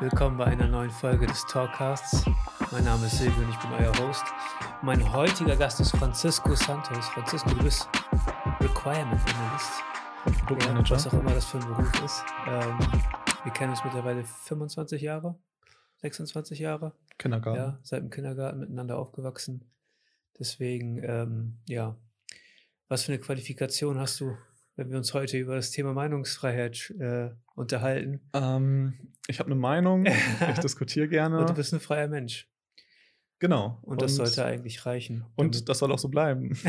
Willkommen bei einer neuen Folge des Talkcasts. Mein Name ist Silvio und ich bin euer Host. Mein heutiger Gast ist Francisco Santos. Francisco, du bist Requirement Analyst. Ja, was auch immer das für ein Beruf ist. Ähm, wir kennen uns mittlerweile 25 Jahre, 26 Jahre. Kindergarten. Ja, seit dem Kindergarten miteinander aufgewachsen. Deswegen, ähm, ja, was für eine Qualifikation hast du, wenn wir uns heute über das Thema Meinungsfreiheit äh, unterhalten? Ähm, ich habe eine Meinung, ich diskutiere gerne. Und du bist ein freier Mensch. Genau. Und, das sollte eigentlich reichen. Und das soll auch so bleiben.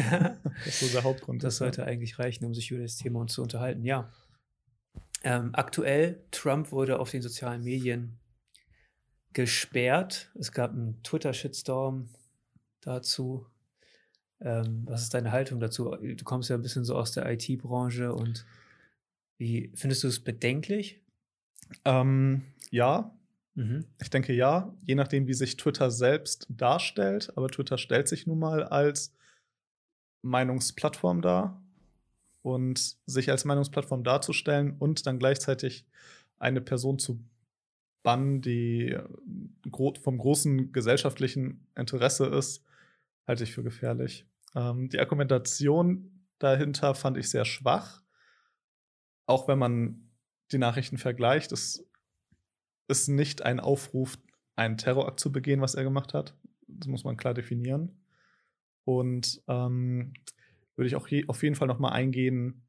das ist so der Hauptgrund. Das sollte eigentlich reichen, um sich über das Thema uns zu unterhalten. Ja. Ähm, aktuell, Trump wurde auf den sozialen Medien gesperrt. Es gab einen Twitter-Shitstorm dazu. Ähm, was ist deine Haltung dazu? Du kommst ja ein bisschen so aus der IT-Branche und wie findest du es bedenklich? Ähm, ja, mhm. ich denke ja, je nachdem, wie sich Twitter selbst darstellt. Aber Twitter stellt sich nun mal als Meinungsplattform dar. Und sich als Meinungsplattform darzustellen und dann gleichzeitig eine Person zu bannen, die vom großen gesellschaftlichen Interesse ist, halte ich für gefährlich. Ähm, die Argumentation dahinter fand ich sehr schwach. Auch wenn man die Nachrichten vergleicht, es ist nicht ein Aufruf, einen Terrorakt zu begehen, was er gemacht hat. Das muss man klar definieren. Und ähm, würde ich auch je, auf jeden Fall noch mal eingehen,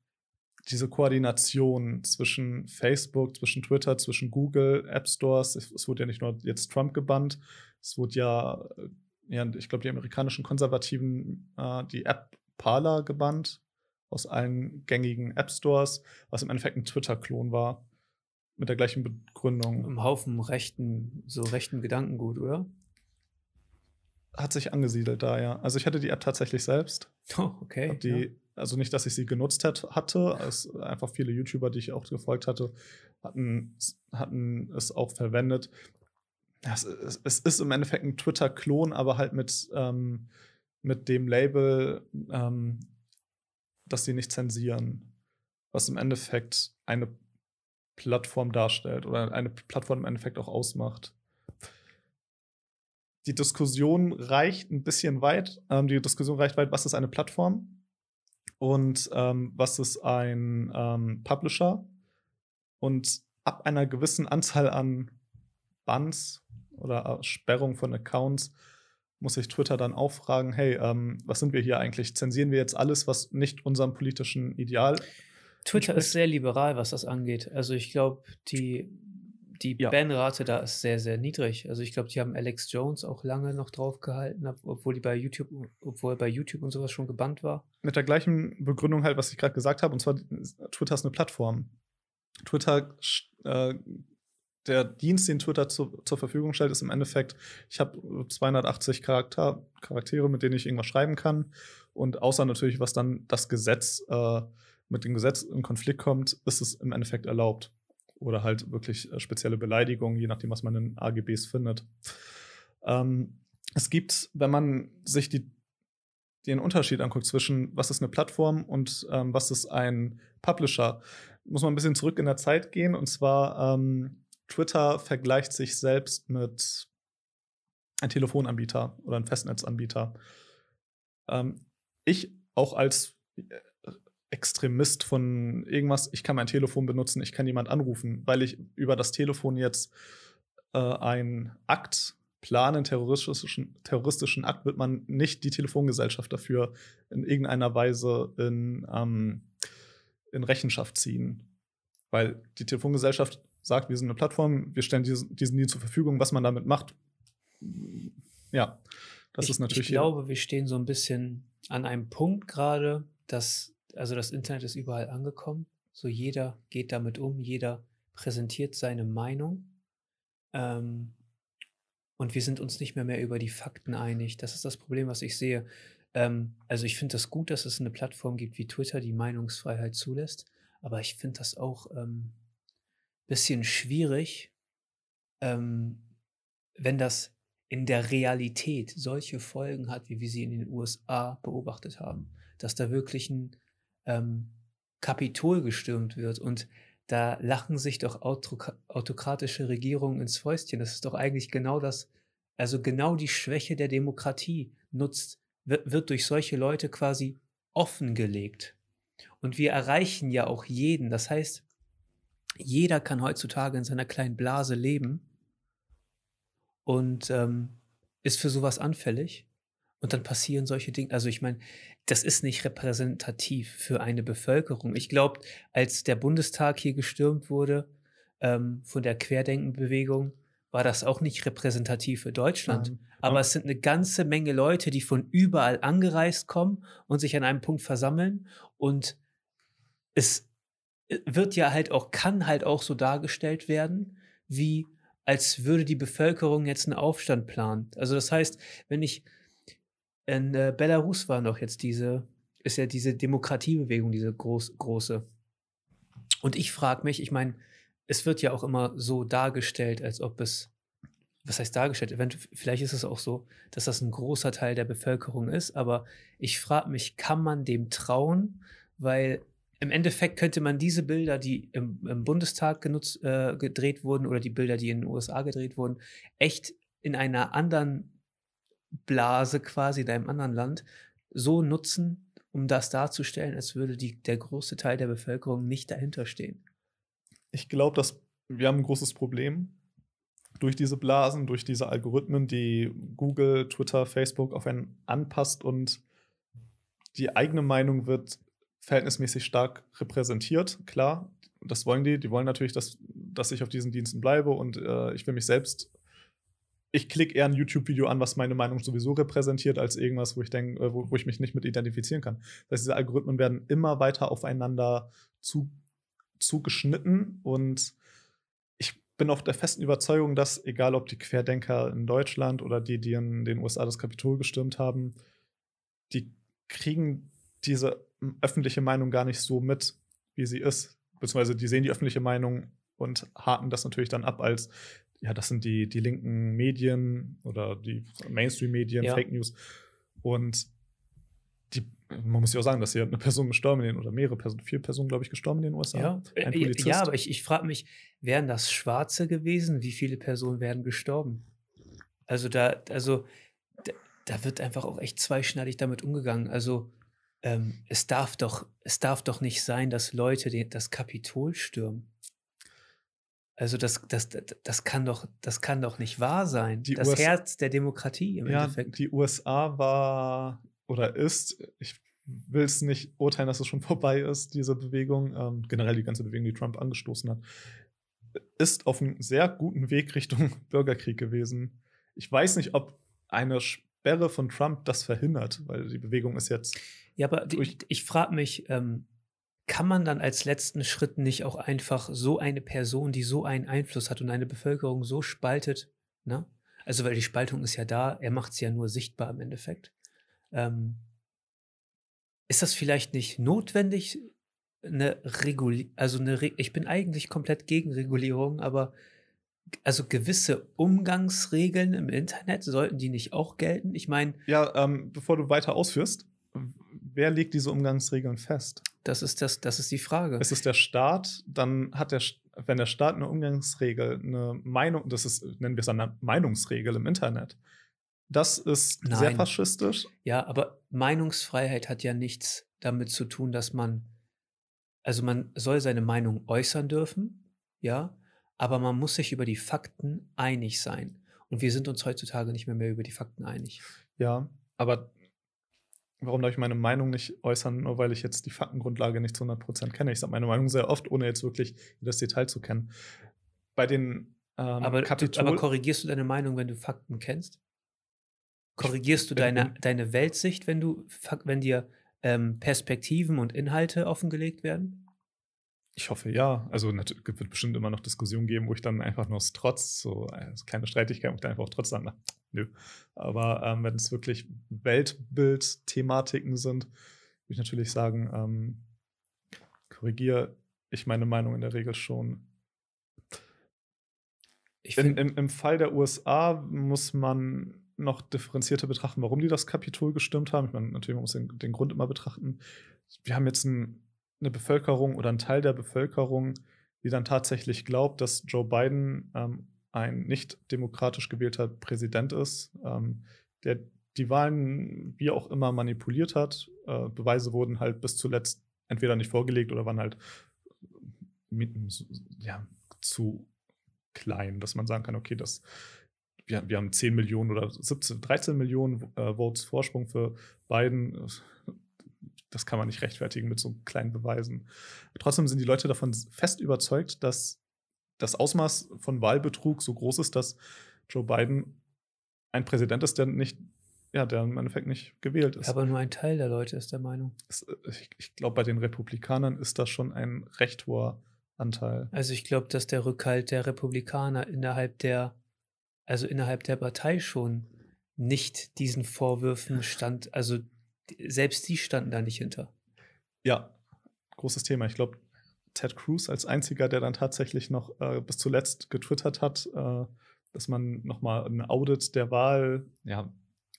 diese Koordination zwischen Facebook, zwischen Twitter, zwischen Google, App Stores. Es, es wurde ja nicht nur jetzt Trump gebannt, es wurde ja äh, ja, ich glaube, die amerikanischen Konservativen äh, die App Parler gebannt aus allen gängigen App Stores, was im Endeffekt ein Twitter-Klon war. Mit der gleichen Begründung. Im Haufen rechten, so rechten Gedankengut, oder? Hat sich angesiedelt da, ja. Also ich hatte die App tatsächlich selbst. Oh, okay. Die, ja. Also nicht, dass ich sie genutzt hat, hatte. Es einfach viele YouTuber, die ich auch gefolgt hatte, hatten, hatten es auch verwendet es, es, ist im Endeffekt ein Twitter-Klon, aber halt mit, ähm, mit dem Label, ähm, dass sie nicht zensieren. Was im Endeffekt eine Plattform darstellt oder eine Plattform im Endeffekt auch ausmacht. Die Diskussion reicht ein bisschen weit. Ähm, die Diskussion reicht weit, was ist eine Plattform und ähm, was ist ein ähm, Publisher. Und ab einer gewissen Anzahl an Bans oder Sperrung von Accounts muss sich Twitter dann auch fragen, hey, ähm, was sind wir hier eigentlich? Zensieren wir jetzt alles, was nicht unserem politischen Ideal Twitter ist sehr liberal, was das angeht. Also ich glaube, die, die ja. Banrate da ist sehr, sehr niedrig. Also ich glaube, die haben Alex Jones auch lange noch drauf gehalten, obwohl die bei YouTube, obwohl er bei YouTube und sowas schon gebannt war. Mit der gleichen Begründung halt, was ich gerade gesagt habe, und zwar Twitter ist eine Plattform. Twitter äh, der Dienst, den Twitter zu, zur Verfügung stellt, ist im Endeffekt, ich habe 280 Charakter, Charaktere, mit denen ich irgendwas schreiben kann. Und außer natürlich, was dann das Gesetz äh, mit dem Gesetz in Konflikt kommt, ist es im Endeffekt erlaubt. Oder halt wirklich äh, spezielle Beleidigungen, je nachdem, was man in AGBs findet. Ähm, es gibt, wenn man sich die, den Unterschied anguckt zwischen, was ist eine Plattform und ähm, was ist ein Publisher, muss man ein bisschen zurück in der Zeit gehen. Und zwar ähm, Twitter vergleicht sich selbst mit einem Telefonanbieter oder einem Festnetzanbieter. Ähm, ich auch als äh, Extremist von irgendwas, ich kann mein Telefon benutzen, ich kann jemand anrufen, weil ich über das Telefon jetzt äh, einen Akt planen, terroristischen, terroristischen Akt, wird man nicht die Telefongesellschaft dafür in irgendeiner Weise in, ähm, in Rechenschaft ziehen. Weil die Telefongesellschaft sagt, wir sind eine Plattform, wir stellen diesen, diesen Dienst zur Verfügung, was man damit macht. Ja, das ich, ist natürlich. Ich glaube, wir stehen so ein bisschen an einem Punkt gerade, dass, also das Internet ist überall angekommen. So jeder geht damit um, jeder präsentiert seine Meinung. Ähm, und wir sind uns nicht mehr mehr über die Fakten einig. Das ist das Problem, was ich sehe. Ähm, also ich finde das gut, dass es eine Plattform gibt wie Twitter, die Meinungsfreiheit zulässt. Aber ich finde das auch ähm, bisschen schwierig, ähm, wenn das in der Realität solche Folgen hat, wie wir sie in den USA beobachtet haben, dass da wirklich ein ähm, Kapitol gestürmt wird und da lachen sich doch autokratische Regierungen ins Fäustchen. Das ist doch eigentlich genau das, also genau die Schwäche der Demokratie nutzt, wird, wird durch solche Leute quasi offengelegt. Und wir erreichen ja auch jeden. Das heißt, jeder kann heutzutage in seiner kleinen Blase leben und ähm, ist für sowas anfällig. Und dann passieren solche Dinge. Also ich meine, das ist nicht repräsentativ für eine Bevölkerung. Ich glaube, als der Bundestag hier gestürmt wurde ähm, von der Querdenkenbewegung, war das auch nicht repräsentativ für Deutschland. Mhm. Aber es sind eine ganze Menge Leute, die von überall angereist kommen und sich an einem Punkt versammeln. Und es wird ja halt auch, kann halt auch so dargestellt werden, wie als würde die Bevölkerung jetzt einen Aufstand planen. Also das heißt, wenn ich in äh, Belarus war noch jetzt diese, ist ja diese Demokratiebewegung, diese groß, große. Und ich frage mich, ich meine, es wird ja auch immer so dargestellt, als ob es, was heißt dargestellt? Vielleicht ist es auch so, dass das ein großer Teil der Bevölkerung ist, aber ich frage mich, kann man dem trauen? Weil im Endeffekt könnte man diese Bilder, die im, im Bundestag genutzt, äh, gedreht wurden oder die Bilder, die in den USA gedreht wurden, echt in einer anderen Blase quasi in einem anderen Land so nutzen, um das darzustellen, als würde die, der große Teil der Bevölkerung nicht dahinter stehen. Ich glaube, dass wir haben ein großes Problem durch diese Blasen, durch diese Algorithmen, die Google, Twitter, Facebook auf einen anpasst und die eigene Meinung wird verhältnismäßig stark repräsentiert. Klar, das wollen die. Die wollen natürlich, dass, dass ich auf diesen Diensten bleibe und äh, ich will mich selbst ich klicke eher ein YouTube-Video an, was meine Meinung sowieso repräsentiert, als irgendwas, wo ich denke, äh, wo, wo, ich mich nicht mit identifizieren kann. Das heißt, diese Algorithmen werden immer weiter aufeinander zu, zugeschnitten und ich bin auch der festen Überzeugung, dass, egal ob die Querdenker in Deutschland oder die, die in den USA das Kapitol gestürmt haben, die kriegen diese öffentliche Meinung gar nicht so mit, wie sie ist. Beziehungsweise die sehen die öffentliche Meinung und haken das natürlich dann ab als ja, das sind die, die linken Medien oder die Mainstream-Medien, ja. Fake News. Und die, man muss ja auch sagen, dass hier eine Person gestorben in den, oder mehrere Personen, vier Personen, glaube ich, gestorben in den USA. Ja, Ein äh, Polizist. ja aber ich, ich frage mich, wären das Schwarze gewesen? Wie viele Personen wären gestorben? Also da, also da, da wird einfach auch echt zweischneidig damit umgegangen. Also ähm, es darf doch, es darf doch nicht sein, dass Leute den, das Kapitol stürmen. Also das, das, das, kann doch, das kann doch nicht wahr sein. Die das US Herz der Demokratie im ja, Endeffekt. Die USA war oder ist, ich will es nicht urteilen, dass es schon vorbei ist, diese Bewegung, ähm, generell die ganze Bewegung, die Trump angestoßen hat, ist auf einem sehr guten Weg Richtung Bürgerkrieg gewesen. Ich weiß nicht, ob eine Sperre von Trump das verhindert, weil die Bewegung ist jetzt. Ja, aber ich, ich frage mich, ähm, kann man dann als letzten Schritt nicht auch einfach so eine Person, die so einen Einfluss hat und eine Bevölkerung so spaltet, ne? Also, weil die Spaltung ist ja da, er macht es ja nur sichtbar im Endeffekt. Ähm, ist das vielleicht nicht notwendig, eine Regulierung, also eine Re ich bin eigentlich komplett gegen Regulierung, aber also gewisse Umgangsregeln im Internet sollten die nicht auch gelten? Ich meine. Ja, ähm, bevor du weiter ausführst, wer legt diese Umgangsregeln fest? Das ist, das, das ist die Frage. Ist es der Staat, dann hat der, wenn der Staat eine Umgangsregel, eine Meinung, das ist, nennen wir es eine Meinungsregel im Internet, das ist Nein. sehr faschistisch. Ja, aber Meinungsfreiheit hat ja nichts damit zu tun, dass man, also man soll seine Meinung äußern dürfen, ja, aber man muss sich über die Fakten einig sein. Und wir sind uns heutzutage nicht mehr, mehr über die Fakten einig. Ja, aber warum darf ich meine Meinung nicht äußern, nur weil ich jetzt die Faktengrundlage nicht zu 100% kenne. Ich sage meine Meinung sehr oft, ohne jetzt wirklich das Detail zu kennen. Bei den ähm, aber, du, aber korrigierst du deine Meinung, wenn du Fakten kennst? Korrigierst du deine, deine Weltsicht, wenn du wenn dir ähm, Perspektiven und Inhalte offengelegt werden? Ich hoffe ja. Also es wird bestimmt immer noch Diskussionen geben, wo ich dann einfach nur aus Trotz, so also kleine Streitigkeit, wo ich dann einfach auch trotz sagen, na, nö. Aber ähm, wenn es wirklich Weltbild-Thematiken sind, würde ich natürlich sagen, ähm, korrigiere ich meine Meinung in der Regel schon. In, im, Im Fall der USA muss man noch differenzierter betrachten, warum die das Kapitol gestürmt haben. Ich meine, natürlich, man muss den, den Grund immer betrachten. Wir haben jetzt ein eine Bevölkerung oder ein Teil der Bevölkerung, die dann tatsächlich glaubt, dass Joe Biden ähm, ein nicht demokratisch gewählter Präsident ist, ähm, der die Wahlen wie auch immer manipuliert hat. Äh, Beweise wurden halt bis zuletzt entweder nicht vorgelegt oder waren halt mit, ja, zu klein, dass man sagen kann, okay, das, wir, wir haben 10 Millionen oder 17, 13 Millionen äh, Votes Vorsprung für Biden. Das kann man nicht rechtfertigen mit so kleinen Beweisen. Trotzdem sind die Leute davon fest überzeugt, dass das Ausmaß von Wahlbetrug so groß ist, dass Joe Biden ein Präsident ist, der nicht, ja, der im Endeffekt nicht gewählt ist. Aber nur ein Teil der Leute ist der Meinung. ich, ich glaube, bei den Republikanern ist das schon ein recht hoher Anteil. Also ich glaube, dass der Rückhalt der Republikaner innerhalb der, also innerhalb der Partei schon nicht diesen Vorwürfen stand, also selbst die standen da nicht hinter. Ja, großes Thema. Ich glaube, Ted Cruz als einziger, der dann tatsächlich noch äh, bis zuletzt getwittert hat, äh, dass man nochmal ein Audit der Wahl, ja,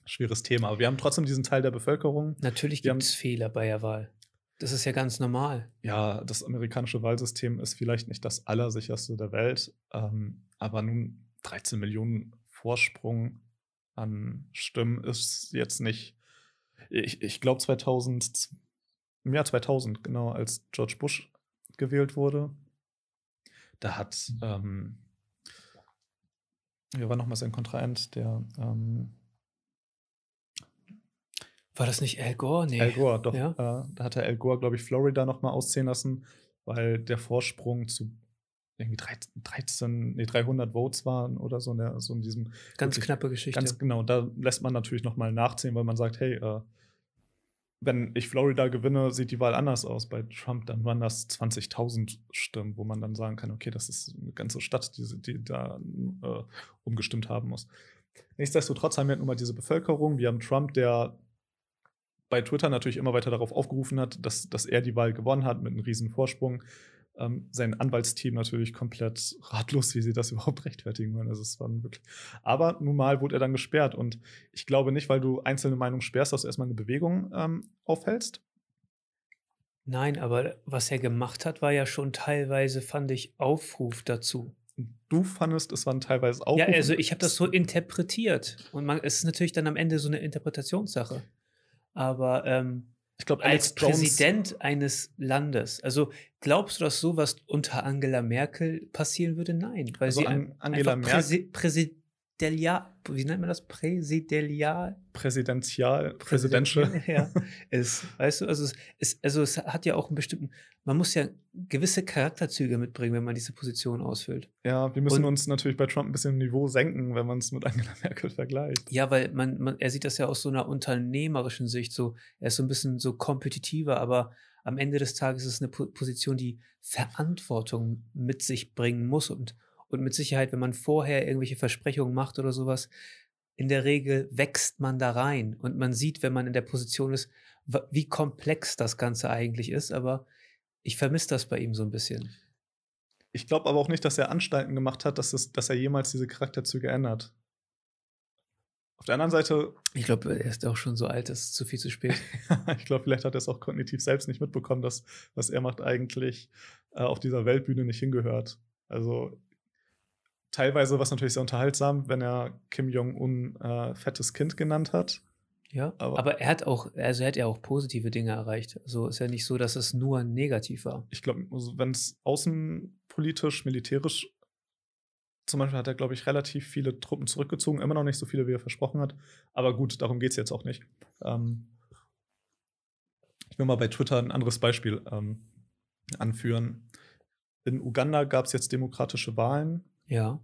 schweres Thema. Aber wir haben trotzdem diesen Teil der Bevölkerung. Natürlich gibt es Fehler bei der Wahl. Das ist ja ganz normal. Ja, das amerikanische Wahlsystem ist vielleicht nicht das allersicherste der Welt, ähm, aber nun 13 Millionen Vorsprung an Stimmen ist jetzt nicht. Ich, ich glaube 2000, im Jahr 2000, genau, als George Bush gewählt wurde, da hat, mhm. ähm, wer war nochmal sein Kontrahent, der ähm, war das nicht Al Gore? Nee. Al Gore, doch. Ja? Äh, da hat der Al Gore, glaube ich, Florida noch mal ausziehen lassen, weil der Vorsprung zu irgendwie 13, nee, 300 Votes waren oder so in, der, so in diesem. Ganz knappe Geschichte. Ganz genau. Da lässt man natürlich noch mal nachziehen, weil man sagt, hey, äh, wenn ich Florida gewinne, sieht die Wahl anders aus. Bei Trump, dann waren das 20.000 Stimmen, wo man dann sagen kann, okay, das ist eine ganze Stadt, die, die da äh, umgestimmt haben muss. Nichtsdestotrotz haben wir nun mal diese Bevölkerung. Wir haben Trump, der bei Twitter natürlich immer weiter darauf aufgerufen hat, dass, dass er die Wahl gewonnen hat mit einem riesen Vorsprung. Ähm, sein Anwaltsteam natürlich komplett ratlos, wie sie das überhaupt rechtfertigen wollen. Also es war wirklich. Aber nun mal wurde er dann gesperrt. Und ich glaube nicht, weil du einzelne Meinungen sperrst, dass du erstmal eine Bewegung ähm, aufhältst. Nein, aber was er gemacht hat, war ja schon teilweise, fand ich, Aufruf dazu. Du fandest, es waren teilweise Aufrufe? Ja, also ich habe das so interpretiert. Und man, es ist natürlich dann am Ende so eine Interpretationssache. Aber ähm, ich glaube, als Jones Präsident eines Landes, also glaubst du, dass sowas unter Angela Merkel passieren würde? Nein, weil also sie an, Angela Merkel Präsi Präsidential, wie nennt man das? Präsidential? Präsidential, Presidential. Ja, ist, weißt du, also es, ist, also es hat ja auch einen bestimmten, man muss ja gewisse Charakterzüge mitbringen, wenn man diese Position ausfüllt. Ja, wir müssen Und, uns natürlich bei Trump ein bisschen im Niveau senken, wenn man es mit Angela Merkel vergleicht. Ja, weil man, man, er sieht das ja aus so einer unternehmerischen Sicht, so, er ist so ein bisschen so kompetitiver, aber am Ende des Tages ist es eine Position, die Verantwortung mit sich bringen muss und und mit Sicherheit, wenn man vorher irgendwelche Versprechungen macht oder sowas, in der Regel wächst man da rein und man sieht, wenn man in der Position ist, wie komplex das Ganze eigentlich ist. Aber ich vermisse das bei ihm so ein bisschen. Ich glaube aber auch nicht, dass er Anstalten gemacht hat, dass, es, dass er jemals diese Charakterzüge ändert. Auf der anderen Seite. Ich glaube, er ist auch schon so alt, es ist zu viel zu spät. ich glaube, vielleicht hat er es auch kognitiv selbst nicht mitbekommen, dass was er macht eigentlich äh, auf dieser Weltbühne nicht hingehört. Also teilweise war es natürlich sehr unterhaltsam, wenn er Kim Jong-un äh, fettes Kind genannt hat. Ja, aber, aber, er hat auch, also er hat ja auch positive Dinge erreicht. Also ist ja nicht so, dass es nur negativ war. Ich glaube, also wenn es außenpolitisch, militärisch, zum Beispiel hat er, glaube ich, relativ viele Truppen zurückgezogen, immer noch nicht so viele, wie er versprochen hat. Aber gut, darum geht es jetzt auch nicht. Ähm, ich will mal bei Twitter ein anderes Beispiel ähm, anführen. In Uganda gab es jetzt demokratische Wahlen ja.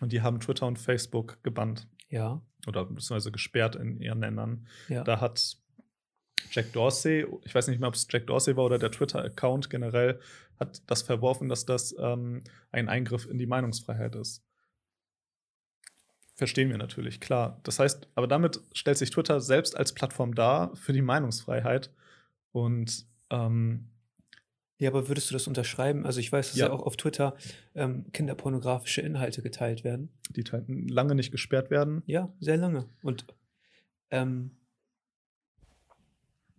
Und die haben Twitter und Facebook gebannt. Ja. Oder beziehungsweise gesperrt in ihren Ländern. Ja. Da hat Jack Dorsey, ich weiß nicht mehr, ob es Jack Dorsey war oder der Twitter-Account generell, hat das verworfen, dass das ähm, ein Eingriff in die Meinungsfreiheit ist. Verstehen wir natürlich, klar. Das heißt, aber damit stellt sich Twitter selbst als Plattform dar für die Meinungsfreiheit. Und ähm, ja, aber würdest du das unterschreiben? Also ich weiß, dass ja, ja auch auf Twitter ähm, kinderpornografische Inhalte geteilt werden. Die lange nicht gesperrt werden. Ja, sehr lange. Und ähm,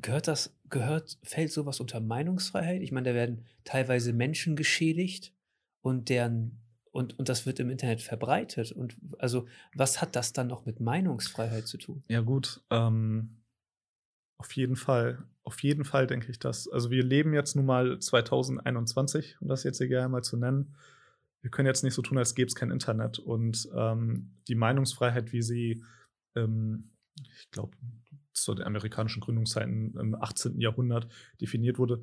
gehört das, gehört, fällt sowas unter Meinungsfreiheit? Ich meine, da werden teilweise Menschen geschädigt. und deren und, und das wird im Internet verbreitet. Und also, was hat das dann noch mit Meinungsfreiheit zu tun? Ja, gut. Ähm, auf jeden Fall. Auf jeden Fall denke ich das. Also, wir leben jetzt nun mal 2021, um das jetzt hier gerne mal zu nennen. Wir können jetzt nicht so tun, als gäbe es kein Internet. Und ähm, die Meinungsfreiheit, wie sie, ähm, ich glaube, zu den amerikanischen Gründungszeiten im 18. Jahrhundert definiert wurde,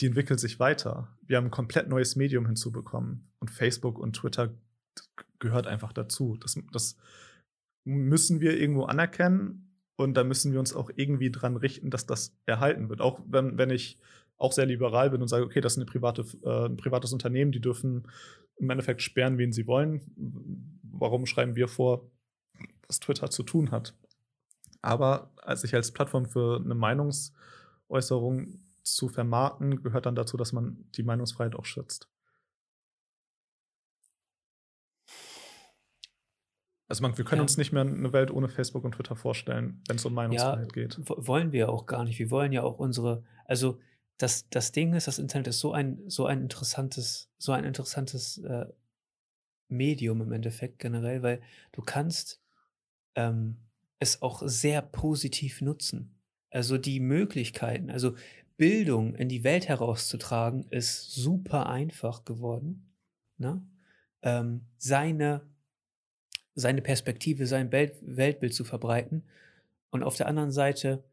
die entwickelt sich weiter. Wir haben ein komplett neues Medium hinzubekommen. Und Facebook und Twitter gehört einfach dazu. Das, das müssen wir irgendwo anerkennen. Und da müssen wir uns auch irgendwie dran richten, dass das erhalten wird. Auch wenn, wenn ich auch sehr liberal bin und sage, okay, das ist eine private, äh, ein privates Unternehmen, die dürfen im Endeffekt sperren, wen sie wollen. Warum schreiben wir vor, was Twitter zu tun hat? Aber als ich als Plattform für eine Meinungsäußerung zu vermarkten, gehört dann dazu, dass man die Meinungsfreiheit auch schützt. Also man, wir können ja. uns nicht mehr eine Welt ohne Facebook und Twitter vorstellen, wenn es um Meinungsfreiheit ja, geht. Wollen wir auch gar nicht. Wir wollen ja auch unsere, also das, das Ding ist, das Internet ist so ein, so ein interessantes, so ein interessantes äh, Medium im Endeffekt generell, weil du kannst ähm, es auch sehr positiv nutzen. Also die Möglichkeiten, also Bildung in die Welt herauszutragen, ist super einfach geworden. Ne? Ähm, seine, seine Perspektive, sein Welt, Weltbild zu verbreiten. Und auf der anderen Seite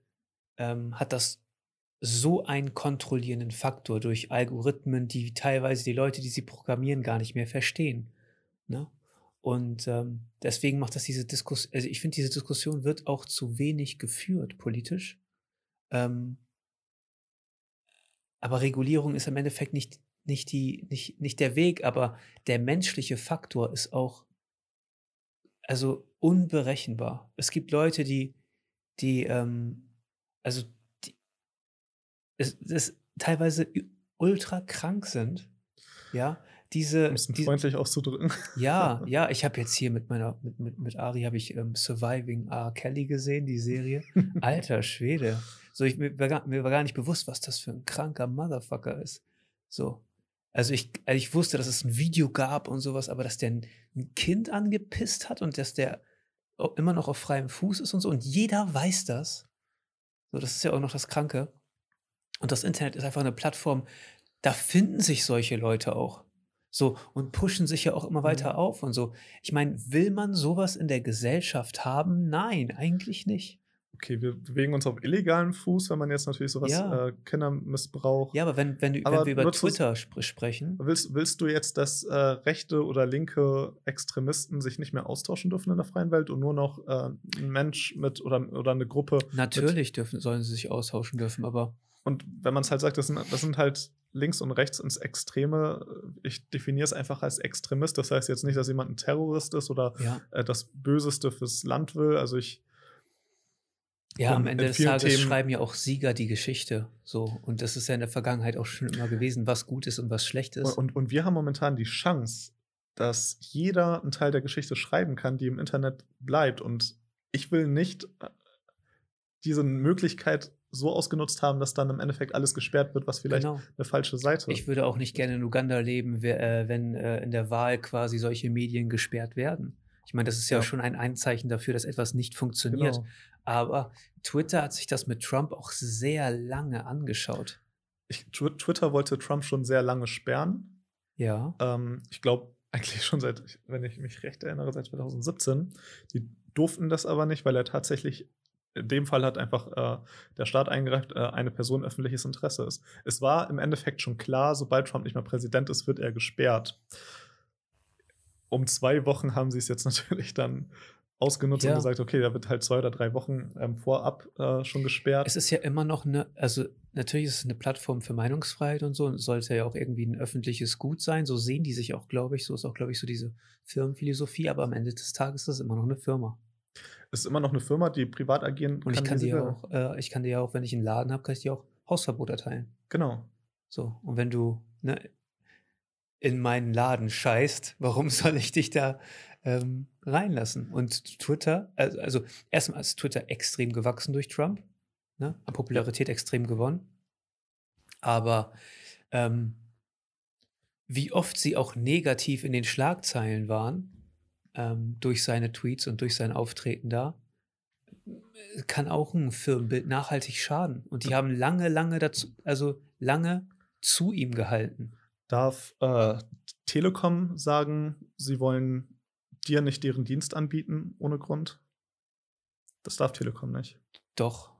ähm, hat das so einen kontrollierenden Faktor durch Algorithmen, die teilweise die Leute, die sie programmieren, gar nicht mehr verstehen. Ne? Und ähm, deswegen macht das diese Diskussion, also ich finde, diese Diskussion wird auch zu wenig geführt politisch. Ähm, aber Regulierung ist im Endeffekt nicht, nicht, die, nicht, nicht der Weg, aber der menschliche Faktor ist auch also unberechenbar. Es gibt Leute, die, die, ähm, also die, es, es teilweise ultra krank sind, ja, diese. Um es freundlich auszudrücken. Ja, ja, ich habe jetzt hier mit meiner, mit, mit, mit Ari habe ich ähm, Surviving R. Kelly gesehen, die Serie. Alter Schwede. So, ich, mir, war gar, mir war gar nicht bewusst, was das für ein kranker Motherfucker ist. So. Also ich, also ich wusste, dass es ein Video gab und sowas, aber dass der ein, ein Kind angepisst hat und dass der immer noch auf freiem Fuß ist und so. Und jeder weiß das. So, das ist ja auch noch das Kranke. Und das Internet ist einfach eine Plattform, da finden sich solche Leute auch. So, und pushen sich ja auch immer weiter mhm. auf und so. Ich meine, will man sowas in der Gesellschaft haben? Nein, eigentlich nicht. Okay, wir bewegen uns auf illegalem Fuß, wenn man jetzt natürlich sowas ja. äh, Kindermissbrauch. Ja, aber wenn, wenn, aber wenn wir über Twitter sp sprechen. Willst, willst du jetzt, dass äh, rechte oder linke Extremisten sich nicht mehr austauschen dürfen in der freien Welt und nur noch äh, ein Mensch mit oder, oder eine Gruppe? Natürlich dürfen, sollen sie sich austauschen dürfen, aber. Und wenn man es halt sagt, das sind, das sind halt links und rechts ins Extreme. Ich definiere es einfach als Extremist. Das heißt jetzt nicht, dass jemand ein Terrorist ist oder ja. äh, das Böseste fürs Land will. Also ich ja, am Ende des Tages Themen schreiben ja auch Sieger die Geschichte. So. Und das ist ja in der Vergangenheit auch schon immer gewesen, was gut ist und was schlecht ist. Und, und wir haben momentan die Chance, dass jeder einen Teil der Geschichte schreiben kann, die im Internet bleibt. Und ich will nicht äh, diese Möglichkeit so ausgenutzt haben, dass dann im Endeffekt alles gesperrt wird, was vielleicht genau. eine falsche Seite ist. Ich würde auch nicht gerne in Uganda leben, äh, wenn äh, in der Wahl quasi solche Medien gesperrt werden. Ich meine, das ist ja, ja, schon ein Einzeichen dafür, dass etwas nicht funktioniert. Genau. Aber Twitter hat sich das mit Trump auch sehr lange angeschaut. Ich, Twitter wollte Trump schon sehr lange sperren. Ja. Ähm, ich glaube, eigentlich schon seit, wenn ich mich recht erinnere, seit 2017. Die durften das aber nicht, weil er tatsächlich in dem Fall hat einfach äh, der Staat eingreift, äh, eine Person öffentliches Interesse ist. Es war im Endeffekt schon klar, sobald Trump nicht mehr Präsident ist, wird er gesperrt. Um zwei Wochen haben sie es jetzt natürlich dann ausgenutzt ja. und gesagt, okay, da wird halt zwei oder drei Wochen ähm, vorab äh, schon gesperrt. Es ist ja immer noch eine, also natürlich ist es eine Plattform für Meinungsfreiheit und so und sollte ja auch irgendwie ein öffentliches Gut sein. So sehen die sich auch, glaube ich. So ist auch, glaube ich, so diese Firmenphilosophie, aber am Ende des Tages ist es immer noch eine Firma. Es ist immer noch eine Firma, die privat agieren Und ich kann dir auch, äh, ich kann dir ja auch, wenn ich einen Laden habe, kann ich dir auch Hausverbot erteilen. Genau. So, und wenn du ne, in meinen Laden scheißt, warum soll ich dich da ähm, reinlassen? Und Twitter, also, also erstmal ist Twitter extrem gewachsen durch Trump, ne? an Popularität extrem gewonnen. Aber ähm, wie oft sie auch negativ in den Schlagzeilen waren, ähm, durch seine Tweets und durch sein Auftreten da, kann auch ein Firmenbild nachhaltig schaden. Und die haben lange, lange dazu, also lange zu ihm gehalten. Darf äh, Telekom sagen, sie wollen dir nicht deren Dienst anbieten ohne Grund? Das darf Telekom nicht. Doch.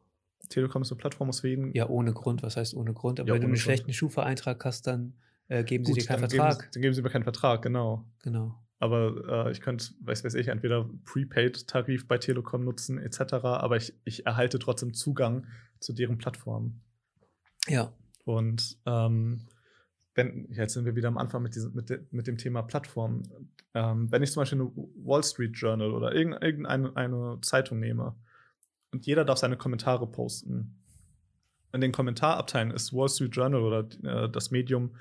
Telekom ist eine Plattform, für jeden. Ja, ohne Grund. Was heißt ohne Grund? Aber Ja, wenn du einen Grund. schlechten Schufa-Eintrag hast, dann äh, geben sie Gut, dir keinen Vertrag. Geben, sie- dann geben sie mir keinen Vertrag, genau. Genau. Aber äh, ich könnte, weiß weiß ich, entweder Prepaid-Tarif bei Telekom nutzen, etc. Aber ich, ich erhalte trotzdem Zugang zu deren Plattform. Ja. Und ähm, wenn, jetzt sind wir wieder am Anfang mit, diesem, mit, de, mit dem Thema Plattform. Ähm, wenn ich zum Beispiel eine Wall Street Journal oder irgendeine, eine Zeitung nehme und jeder darf seine Kommentare posten. In den Kommentarabteilen ist Wall Street Journal oder äh, das Medium,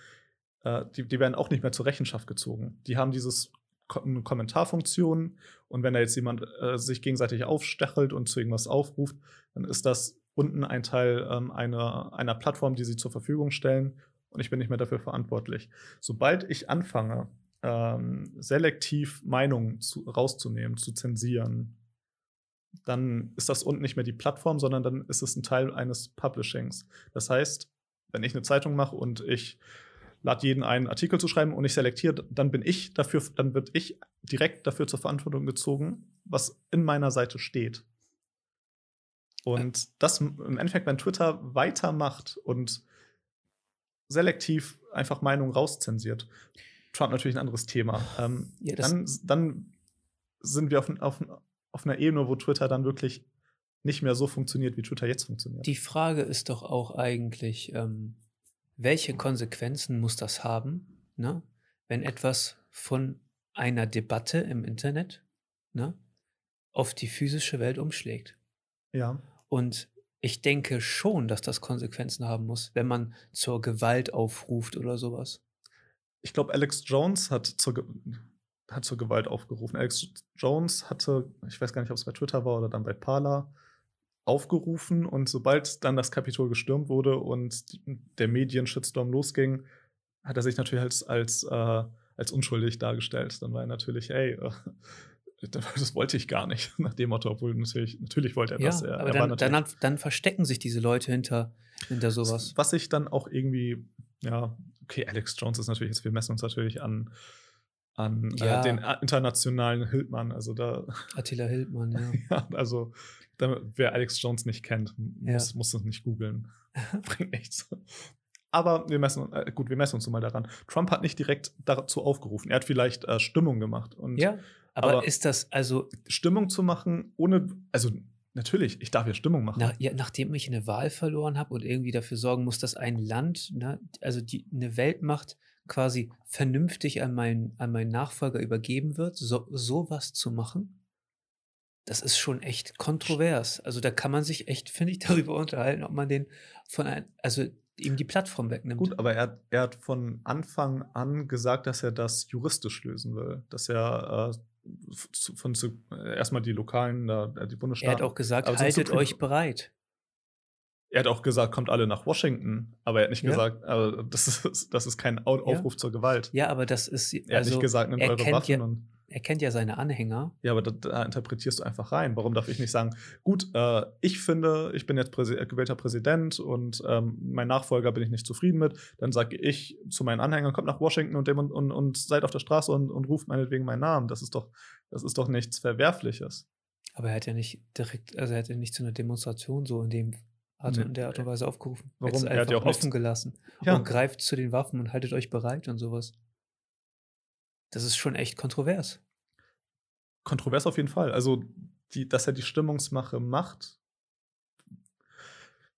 äh, die, die werden auch nicht mehr zur Rechenschaft gezogen. Die haben dieses eine Kommentarfunktion und wenn da jetzt jemand äh, sich gegenseitig aufstachelt und zu irgendwas aufruft, dann ist das unten ein Teil ähm, einer, einer Plattform, die sie zur Verfügung stellen und ich bin nicht mehr dafür verantwortlich. Sobald ich anfange, ähm, selektiv Meinungen zu, rauszunehmen, zu zensieren, dann ist das unten nicht mehr die Plattform, sondern dann ist es ein Teil eines Publishings. Das heißt, wenn ich eine Zeitung mache und ich lade jeden einen Artikel zu schreiben und ich selektiere, dann bin ich dafür, dann wird ich direkt dafür zur Verantwortung gezogen, was in meiner Seite steht. Und das im Endeffekt, wenn Twitter weitermacht und selektiv einfach Meinungen rauszensiert, Trump natürlich ein anderes Thema, ähm, Ja, dann, dann sind wir auf, auf, auf einer Ebene, wo Twitter dann wirklich nicht mehr so funktioniert, wie Twitter jetzt funktioniert. Die Frage ist doch auch eigentlich, ähm, welche Konsequenzen muss das haben, ne? wenn etwas von einer Debatte im Internet ne, auf die physische Welt umschlägt? ja. Und ich denke schon, dass das Konsequenzen haben muss, wenn man zur Gewalt aufruft oder sowas. Ich glaube, Alex Jones hat zur, hat zur Gewalt aufgerufen. Alex Jones hatte, ich weiß gar nicht, ob es bei Twitter war oder dann bei Parler, aufgerufen und sobald dann das Kapitol gestürmt wurde und der Medien-Shitstorm losging, hat er sich natürlich als, als, äh, als unschuldig dargestellt. Dann war er natürlich, ey, äh, das wollte ich gar nicht, nach dem Motto, obwohl natürlich, natürlich wollte er Ja, das. Er, aber er dann, dann, dann verstecken sich diese Leute hinter, hinter sowas. Was ich dann auch irgendwie, ja, okay, Alex Jones ist natürlich, jetzt, wir messen uns natürlich an, an Ja. äh, den äh, internationalen Hildmann. Also da, Attila Hildmann, ja. ja, also da, wer Alex Jones nicht kennt, muss, muss das nicht googeln. Bringt nichts. Aber wir messen, äh, gut, wir messen uns mal daran. Trump hat nicht direkt dazu aufgerufen. Er hat vielleicht äh, Stimmung gemacht. Und ja, aber, aber- ist das also, Stimmung zu machen, ohne, also natürlich, ich darf ja Stimmung machen. nach, ja, nachdem ich eine Wahl verloren habe und irgendwie dafür sorgen muss, dass ein Land, ne, also die, eine Weltmacht quasi vernünftig an meinen, an meinen Nachfolger übergeben wird, so, sowas zu machen, das ist schon echt kontrovers. Also da kann man sich echt, finde ich, darüber unterhalten, ob man den von ein, also ihm die Plattform wegnimmt. Gut, aber er, hat- er hat von Anfang an gesagt, dass er das juristisch lösen will. Dass er äh, von zu, äh, erstmal die lokalen, da, äh, die er Bundesstaaten. hat auch gesagt, haltet euch bereit. Er hat auch gesagt, kommt alle nach Washington. Aber er hat nicht Ja. gesagt, äh, das, ist, das ist kein Au- Aufruf zur Gewalt. Ja, aber das ist, Er hat also nicht gesagt, nehmt er eure Waffen. ja- und, er kennt ja seine Anhänger. ja, aber da, da interpretierst du einfach rein. Warum darf ich nicht sagen, gut, äh, ich finde, ich bin jetzt Präsi äh, gewählter Präsident und ähm, mein Nachfolger bin ich nicht zufrieden mit. Dann sage ich zu meinen Anhängern, kommt nach Washington und, dem und, und, und seid auf der Straße und, und ruft meinetwegen meinen Namen. Das ist doch, das ist doch nichts Verwerfliches. Aber er hat ja nicht direkt, also er hat ja nicht zu einer Demonstration so in dem Art Nee. und der Art und Weise aufgerufen. Warum? Er hat ja auch offen nichts- gelassen. Ja, Und greift zu den Waffen und haltet euch bereit und sowas. Das ist schon echt kontrovers. kontrovers auf jeden Fall. Also, die, dass er die Stimmungsmache macht,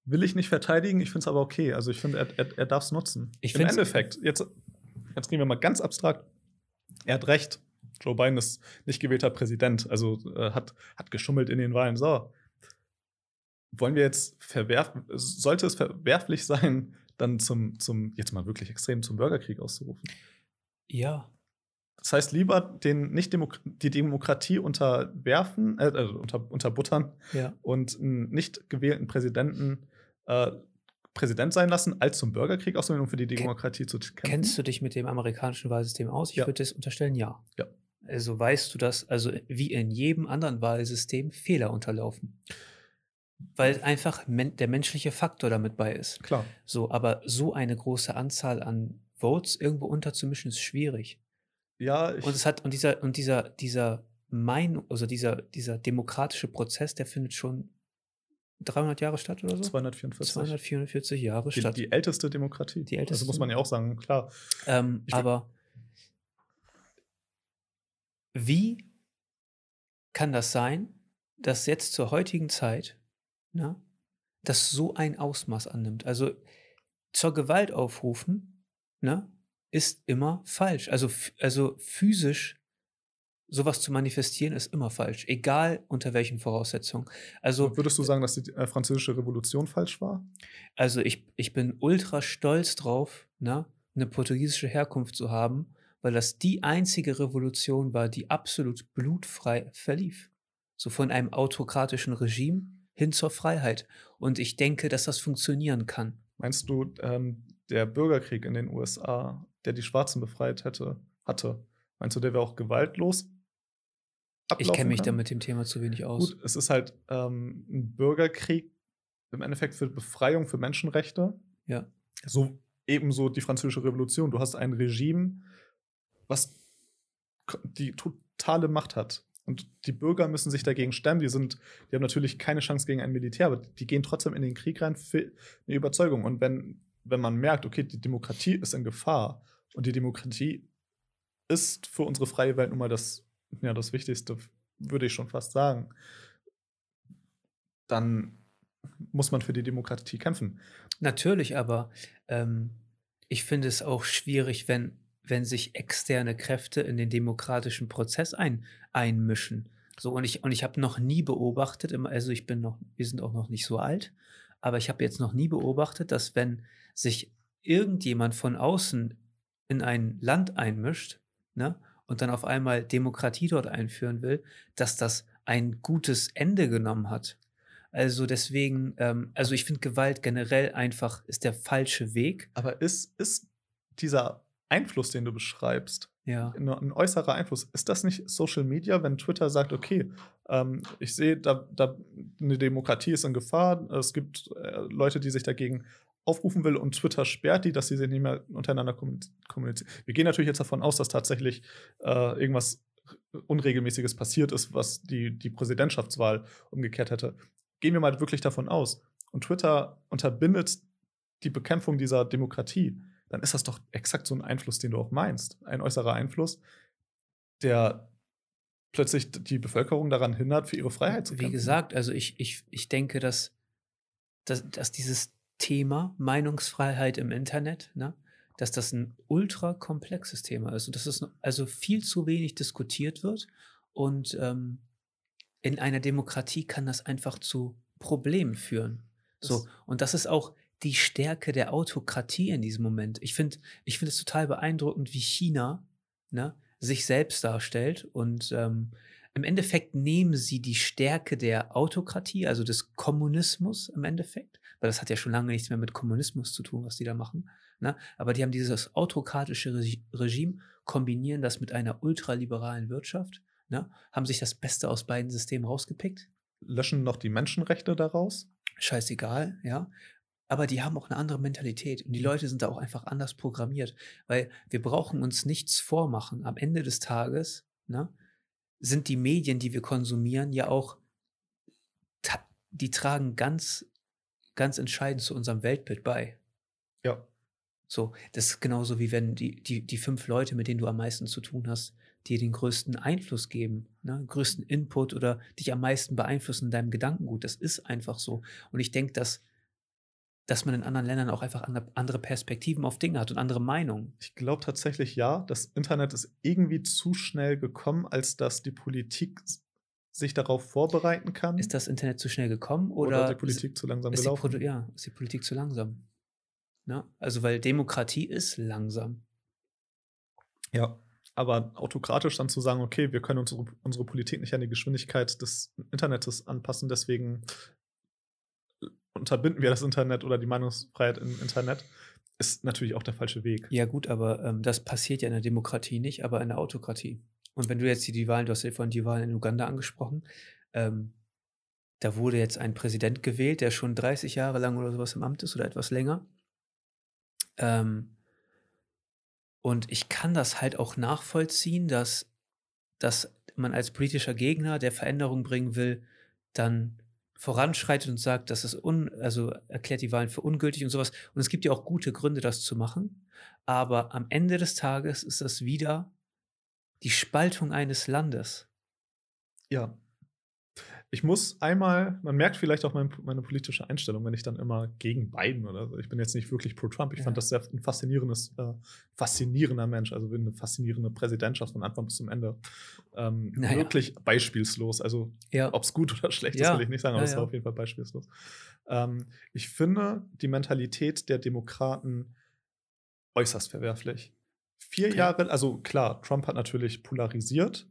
will ich nicht verteidigen. Ich finde es aber okay. Also, ich finde, er, er, er darf es nutzen. Ich Im Endeffekt, jetzt, jetzt gehen wir mal ganz abstrakt. Er hat recht. Joe Biden ist nicht gewählter Präsident, also äh, hat, hat geschummelt in den Wahlen. So. Wollen wir jetzt verwerfen, sollte es verwerflich sein, dann zum, zum, jetzt mal wirklich extrem zum Bürgerkrieg auszurufen? Ja, Das heißt, lieber den nicht Demok die Demokratie unterwerfen, äh, also unter, unterbuttern ja. und einen nicht gewählten Präsidenten äh, Präsident sein lassen, als zum Bürgerkrieg auszunehmen, um für die Demokratie zu kämpfen. Kennst du dich mit dem amerikanischen Wahlsystem aus? Ich Ja. würde es unterstellen, ja. Ja. Also weißt du, dass, also wie in jedem anderen Wahlsystem Fehler unterlaufen. Weil einfach men der menschliche Faktor damit bei ist. Klar. So, aber so eine große Anzahl an Votes irgendwo unterzumischen, ist schwierig. Ja, ich, Und es hat, und dieser, und dieser, dieser Meinung, also dieser, dieser demokratische Prozess, der findet schon 300 Jahre statt oder so? 244. 244 Jahre die, statt. die älteste Demokratie. Die älteste. Also muss man ja auch sagen, klar. Ähm, aber wie kann das sein, dass jetzt zur heutigen Zeit ne, das so ein Ausmaß annimmt? Also zur Gewalt aufrufen ne, ist immer falsch. Also, also physisch sowas zu manifestieren ist immer falsch, egal unter welchen Voraussetzungen. Also Würdest du sagen, dass die äh, französische Revolution falsch war? Also ich, ich bin ultra stolz drauf, ne, eine portugiesische Herkunft zu haben, weil das die einzige Revolution war, die absolut blutfrei verlief. So von einem autokratischen Regime hin zur Freiheit. Und ich denke, dass das funktionieren kann. Meinst du, ähm, der Bürgerkrieg in den USA, der die Schwarzen befreit hätte, hatte, meinst du, der wäre auch gewaltlos? Ich kenne mich da können? mit dem Thema zu wenig aus. Gut, es ist halt ähm, ein Bürgerkrieg im Endeffekt für Befreiung, für Menschenrechte. Ja. So ebenso die französische Revolution. Du hast ein Regime, was die totale Macht hat. Und die Bürger müssen sich dagegen stemmen. Die, sind, die haben natürlich keine Chance gegen ein Militär, aber die gehen trotzdem in den Krieg rein für eine Überzeugung. Und wenn, wenn man merkt, okay, die Demokratie ist in Gefahr und die Demokratie ist für unsere freie Welt nun mal das, ja, das Wichtigste, würde ich schon fast sagen, dann muss man für die Demokratie kämpfen. Natürlich, aber ähm, ich finde es auch schwierig, wenn, wenn sich externe Kräfte in den demokratischen Prozess ein, einmischen. So, und ich, und ich habe noch nie beobachtet, also ich bin noch, wir sind auch noch nicht so alt, aber ich habe jetzt noch nie beobachtet, dass wenn sich irgendjemand von außen in ein Land einmischt, ne, und dann auf einmal Demokratie dort einführen will, dass das ein gutes Ende genommen hat. Also deswegen, ähm, also ich finde Gewalt generell einfach ist der falsche Weg. Aber ist, ist dieser Einfluss, den du beschreibst, Ja. ein, ein äußerer Einfluss, ist das nicht Social Media, wenn Twitter sagt, okay, ähm, ich sehe, da, da eine Demokratie ist in Gefahr, es gibt äh, Leute, die sich dagegen aufrufen will und Twitter sperrt die, dass sie sich nicht mehr untereinander kommuniz- kommunizieren. Wir gehen natürlich jetzt davon aus, dass tatsächlich äh, irgendwas Unregelmäßiges passiert ist, was die, die Präsidentschaftswahl umgekehrt hätte. Gehen wir mal wirklich davon aus. Und Twitter unterbindet die Bekämpfung dieser Demokratie, dann ist das doch exakt so ein Einfluss, den du auch meinst. Ein äußerer Einfluss, der plötzlich die Bevölkerung daran hindert, für ihre Freiheit zu Wie kämpfen. gesagt, also ich, ich, ich denke, dass, dass, dass dieses Thema Meinungsfreiheit im Internet, ne, dass das ein ultra komplexes Thema ist und dass es also viel zu wenig diskutiert wird. Und ähm, in einer Demokratie kann das einfach zu Problemen führen. So, und das ist auch die Stärke der Autokratie in diesem Moment. Ich finde ich find es total beeindruckend, wie China ne, sich selbst darstellt. Und ähm, im Endeffekt nehmen sie die Stärke der Autokratie, also des Kommunismus im Endeffekt, weil das hat ja schon lange nichts mehr mit Kommunismus zu tun, was die da machen. Ne? Aber die haben dieses autokratische Regi Regime, kombinieren das mit einer ultraliberalen Wirtschaft, ne? haben sich das Beste aus beiden Systemen rausgepickt Löschen noch die Menschenrechte daraus? scheißegal, ja. Aber die haben auch eine andere Mentalität und die Leute sind da auch einfach anders programmiert, weil wir brauchen uns nichts vormachen. Am Ende des Tages ne, sind die Medien, die wir konsumieren, ja auch, die tragen ganz, ganz entscheidend zu unserem Weltbild bei. Ja. So, das ist genauso wie wenn die, die, die fünf Leute, mit denen du am meisten zu tun hast, dir den größten Einfluss geben, ne? größten Input oder dich am meisten beeinflussen in deinem Gedankengut. Das ist einfach so. Und ich denke, dass, dass man in anderen Ländern auch einfach andere, Perspektiven auf Dinge hat und andere Meinungen. Ich glaube tatsächlich ja. Das Internet ist irgendwie zu schnell gekommen, als dass die Politik sich darauf vorbereiten kann. Ist das Internet zu schnell gekommen oder, oder die Politik zu langsam ist, die gelaufen? Produ ja, ist die Politik zu langsam? Ne? Also, weil Demokratie ist langsam. Ja. Aber autokratisch dann zu sagen, okay, wir können unsere, unsere Politik nicht an die Geschwindigkeit des Internets anpassen, deswegen unterbinden wir das Internet oder die Meinungsfreiheit im Internet, ist natürlich auch der falsche Weg. Ja, gut, aber ähm, das passiert ja in der Demokratie nicht, aber in der Autokratie. Und wenn du jetzt die, die Wahlen, du hast ja vorhin die Wahlen in Uganda angesprochen, ähm, da wurde jetzt ein Präsident gewählt, der schon 30 Jahre lang oder sowas im Amt ist oder etwas länger. Ähm, und ich kann das halt auch nachvollziehen, dass, dass man als politischer Gegner, der Veränderung bringen will, dann voranschreitet und sagt, dass es un, also erklärt die Wahlen für ungültig und sowas. Und es gibt ja auch gute Gründe, das zu machen. Aber am Ende des Tages ist das wieder die Spaltung eines Landes. Ja, ich muss einmal, man merkt vielleicht auch mein, meine politische Einstellung, wenn ich dann immer gegen Biden oder so. Ich bin jetzt nicht wirklich pro Trump. Ich ja. fand das sehr ein faszinierendes, äh, faszinierender Mensch, also eine faszinierende Präsidentschaft von Anfang bis zum Ende. Ähm, naja. Wirklich beispielslos. Also, ja. ob es gut oder schlecht ist, ja. will ich nicht sagen, aber es war auf jeden Fall beispielslos. Ähm, ich finde die Mentalität der Demokraten äußerst verwerflich. Vier Jahre, also klar, Trump hat natürlich polarisiert.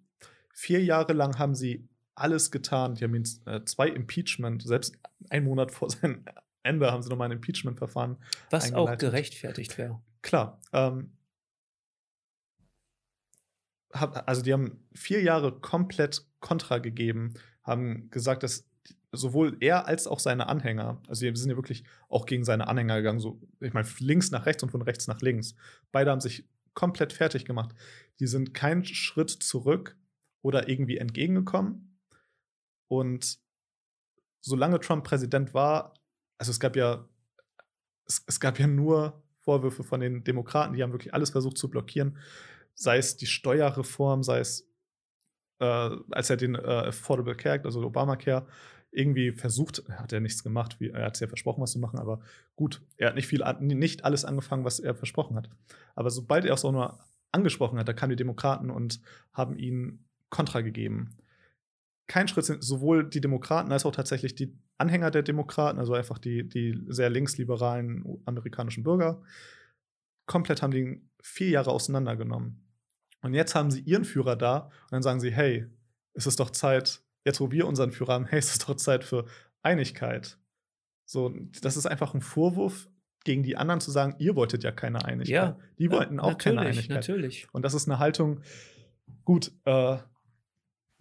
Vier Jahre lang haben sie alles getan. Die haben ihn äh, zwei Impeachment, selbst einen Monat vor seinem Ende haben sie nochmal ein Impeachment-Verfahren. Was auch gerechtfertigt wäre. Klar. Ähm, hab, also die haben vier Jahre komplett Kontra gegeben, haben gesagt, dass sowohl er als auch seine Anhänger, also wir sind ja wirklich auch gegen seine Anhänger gegangen, so ich meine links nach rechts und von rechts nach links. Beide haben sich komplett fertig gemacht. Die sind keinen Schritt zurück oder irgendwie entgegengekommen. Und solange Trump Präsident war, also es gab ja, es, es gab ja nur Vorwürfe von den Demokraten, die haben wirklich alles versucht zu blockieren, sei es die Steuerreform, sei es, äh, als er den äh, Affordable Care, also Obamacare, irgendwie versucht, hat er nichts gemacht, wie, er hat es ja versprochen, was zu machen, aber gut, er hat nicht viel, nicht alles angefangen, was er versprochen hat. Aber sobald er es auch nur angesprochen hat, da kamen die Demokraten und haben ihn Kontra gegeben kein Schritt sind, sowohl die Demokraten als auch tatsächlich die Anhänger der Demokraten, also einfach die, die sehr linksliberalen amerikanischen Bürger, komplett haben die vier Jahre auseinandergenommen. Und jetzt haben sie ihren Führer da und dann sagen sie, hey, es ist doch Zeit, jetzt wo wir unseren Führer haben, hey, es ist doch Zeit für Einigkeit. So, das ist einfach ein Vorwurf gegen die anderen zu sagen, ihr wolltet ja keine Einigkeit. Ja, die wollten auch keine Einigkeit. Natürlich. Und das ist eine Haltung, gut, äh,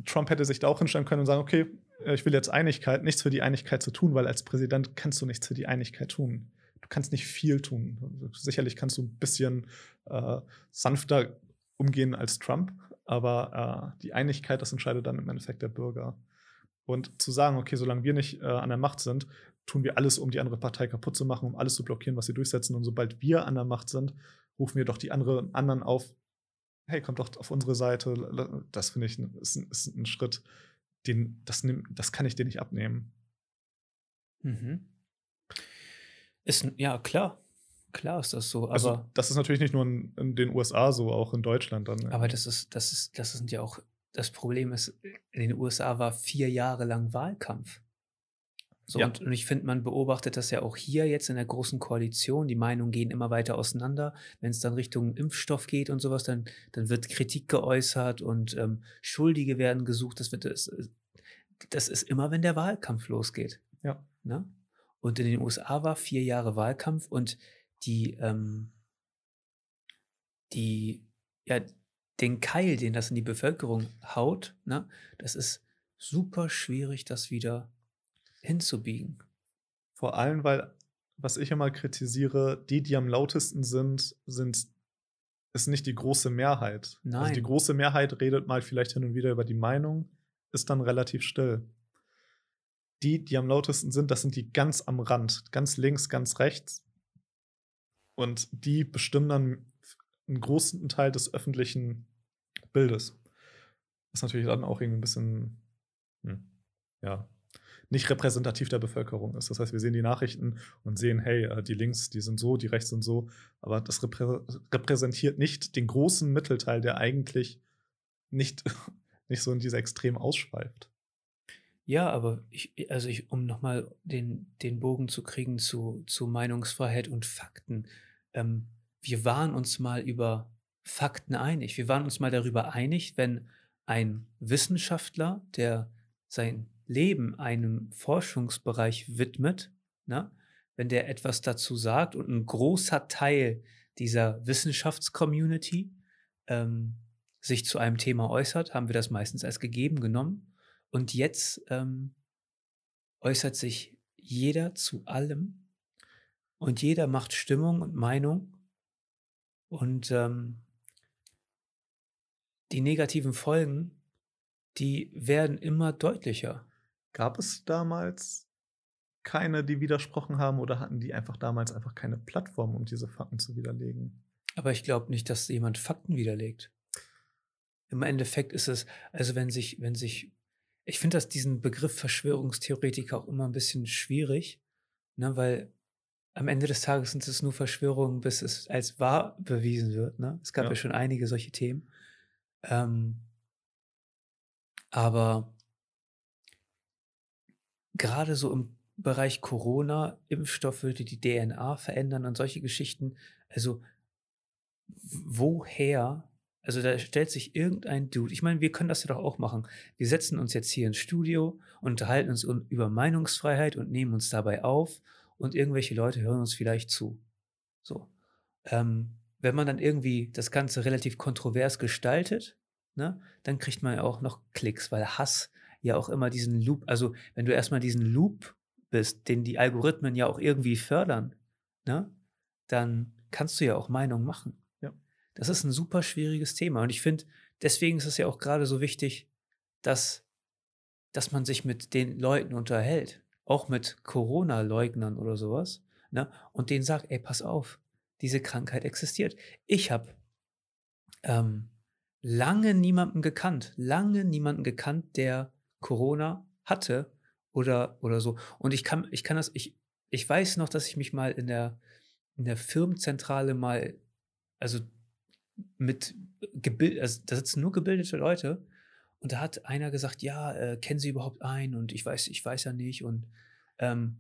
Trump hätte sich da auch hinstellen können und sagen, okay, äh, ich will jetzt Einigkeit, nichts für die Einigkeit zu tun, weil als Präsident kannst du nichts für die Einigkeit tun. Du kannst nicht viel tun. Sicherlich kannst du ein bisschen äh, sanfter umgehen als Trump, aber äh, die Einigkeit, das entscheidet dann im Endeffekt der Bürger. Und zu sagen, okay, solange wir nicht äh, an der Macht sind, tun wir alles, um die andere Partei kaputt zu machen, um alles zu blockieren, was sie durchsetzen. Und sobald wir an der Macht sind, rufen wir doch die andere, anderen auf, hey, kommt doch auf unsere Seite. Das finde ich ist ein, ist ein, Schritt, den, das, das kann ich dir nicht abnehmen. Mhm. Ist, ja, klar. Klar ist das so. Also, aber, das ist natürlich nicht nur in, in, den USA so, auch in Deutschland dann. Aber das ist, das ist, das sind ja auch, das Problem ist, in den USA war vier Jahre lang Wahlkampf. So, ja. und, und, ich finde, man beobachtet das ja auch hier jetzt in der großen Koalition. Die Meinungen gehen immer weiter auseinander. Wenn es dann Richtung Impfstoff geht und sowas, dann, dann wird Kritik geäußert und ähm, Schuldige werden gesucht. Das, wird, das, das ist immer, wenn der Wahlkampf losgeht. Ja. Ne? Und in den USA war vier Jahre Wahlkampf und die, ähm, die, ja, den Keil, den das in die Bevölkerung haut, ne, das ist super schwierig, das wieder hinzubiegen. Vor allem, weil, was ich immer kritisiere, die, die am lautesten sind, sind ist nicht die große Mehrheit. Nein. Also die große Mehrheit redet mal vielleicht hin und wieder über die Meinung, ist dann relativ still. Die, die am lautesten sind, das sind die ganz am Rand, ganz links, ganz rechts. Und die bestimmen dann einen großen Teil des öffentlichen Bildes. Was natürlich dann auch irgendwie ein bisschen, hm, ja, nicht repräsentativ der Bevölkerung ist. Das heißt, wir sehen die Nachrichten und sehen, hey, äh, die Links, die sind so, die Rechts sind so, aber das reprä repräsentiert nicht den großen Mittelteil, der eigentlich nicht, nicht so in diese Extrem ausschweift. Ja, aber ich, also ich, um nochmal den, den Bogen zu kriegen zu, zu Meinungsfreiheit und Fakten. Ähm, wir waren uns mal über Fakten einig. Wir waren uns mal darüber einig, wenn ein Wissenschaftler, der sein Leben einem Forschungsbereich widmet, ne? wenn der etwas dazu sagt und ein großer Teil dieser Wissenschaftscommunity ähm, sich zu einem Thema äußert, haben wir das meistens als gegeben genommen. Und jetzt ähm, äußert sich jeder zu allem und jeder macht Stimmung und Meinung. Und ähm, die negativen Folgen, die werden immer deutlicher. Gab es damals keine, die widersprochen haben oder hatten die einfach damals einfach keine Plattform, um diese Fakten zu widerlegen? Aber ich glaube nicht, dass jemand Fakten widerlegt. Im Endeffekt ist es, also wenn sich, wenn sich, ich finde das diesen Begriff Verschwörungstheoretiker auch immer ein bisschen schwierig, ne, weil am Ende des Tages sind es nur Verschwörungen, bis es als wahr bewiesen wird. Ne? Es gab ja. ja schon einige solche Themen. Ähm, aber gerade so im Bereich Corona, Impfstoff würde die DNA verändern und solche Geschichten. Also woher? Also da stellt sich irgendein Dude. Ich meine, wir können das ja doch auch machen. Wir setzen uns jetzt hier ins Studio unterhalten uns über Meinungsfreiheit und nehmen uns dabei auf und irgendwelche Leute hören uns vielleicht zu. So. Ähm, wenn man dann irgendwie das Ganze relativ kontrovers gestaltet, ne, dann kriegt man ja auch noch Klicks, weil Hass ja auch immer diesen Loop, also wenn du erstmal diesen Loop bist, den die Algorithmen ja auch irgendwie fördern, ne, dann kannst du ja auch Meinung machen. Ja. Das ist ein super schwieriges Thema. Und ich finde, deswegen ist es ja auch gerade so wichtig, dass, dass man sich mit den Leuten unterhält, auch mit Corona-Leugnern oder sowas, ne, und denen sagt, ey, pass auf, diese Krankheit existiert. Ich habe ähm, lange niemanden gekannt, lange niemanden gekannt, der Corona hatte oder, oder so. Und ich kann, ich kann das, ich, ich weiß noch, dass ich mich mal in der, in der Firmenzentrale mal, also mit gebildet, also da sitzen nur gebildete Leute und da hat einer gesagt, ja, äh, kennen Sie überhaupt einen? Und ich weiß, ich weiß ja nicht. Und ähm,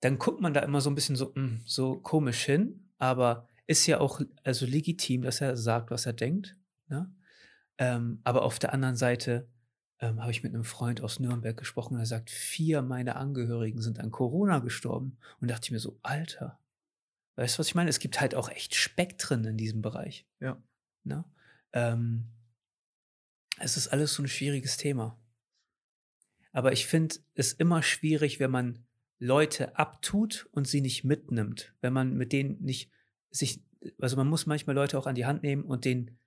dann guckt man da immer so ein bisschen so, mh, hm, so komisch hin, aber ist ja auch also legitim, dass er sagt, was er denkt. Ne? Ähm, aber auf der anderen Seite ähm, habe ich mit einem Freund aus Nürnberg gesprochen und er sagt, vier meiner Angehörigen sind an Corona gestorben. Und dachte ich mir so, Alter, weißt du, was ich meine? Es gibt halt auch echt Spektren in diesem Bereich. Ja. Ne? Ähm, es ist alles so ein schwieriges Thema. Aber ich finde es immer schwierig, wenn man Leute abtut und sie nicht mitnimmt. Wenn man mit denen nicht sich, also man muss manchmal Leute auch an die Hand nehmen und denen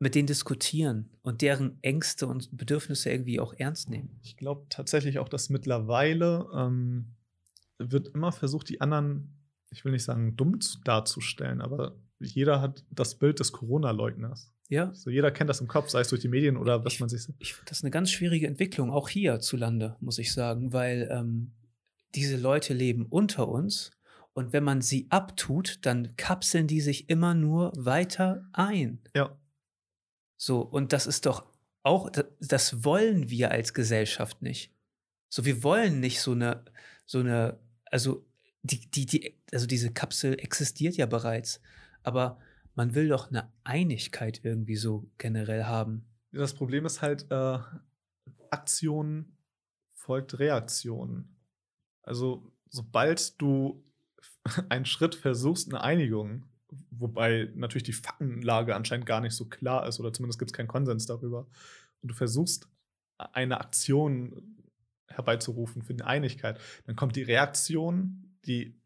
mit denen diskutieren und deren Ängste und Bedürfnisse irgendwie auch ernst nehmen. Ich glaube tatsächlich auch, dass mittlerweile ähm, wird immer versucht, die anderen, ich will nicht sagen, dumm darzustellen, aber jeder hat das Bild des Corona-Leugners. Ja. So jeder kennt das im Kopf, sei es durch die Medien oder was ich, man sich. Ich finde das eine ganz schwierige Entwicklung, auch hier zu Lande, muss ich sagen, weil ähm, diese Leute leben unter uns und wenn man sie abtut, dann kapseln die sich immer nur weiter ein. Ja. So, und das ist doch auch, das wollen wir als Gesellschaft nicht. So, wir wollen nicht so eine, so eine, also die, die, die, also diese Kapsel existiert ja bereits, aber man will doch eine Einigkeit irgendwie so generell haben. Das Problem ist halt, äh, Aktion folgt Reaktion. Also, sobald du einen Schritt versuchst, eine Einigung wobei natürlich die Faktenlage anscheinend gar nicht so klar ist oder zumindest gibt es keinen Konsens darüber. Und du versuchst eine Aktion herbeizurufen für eine Einigkeit, dann kommt die Reaktion, die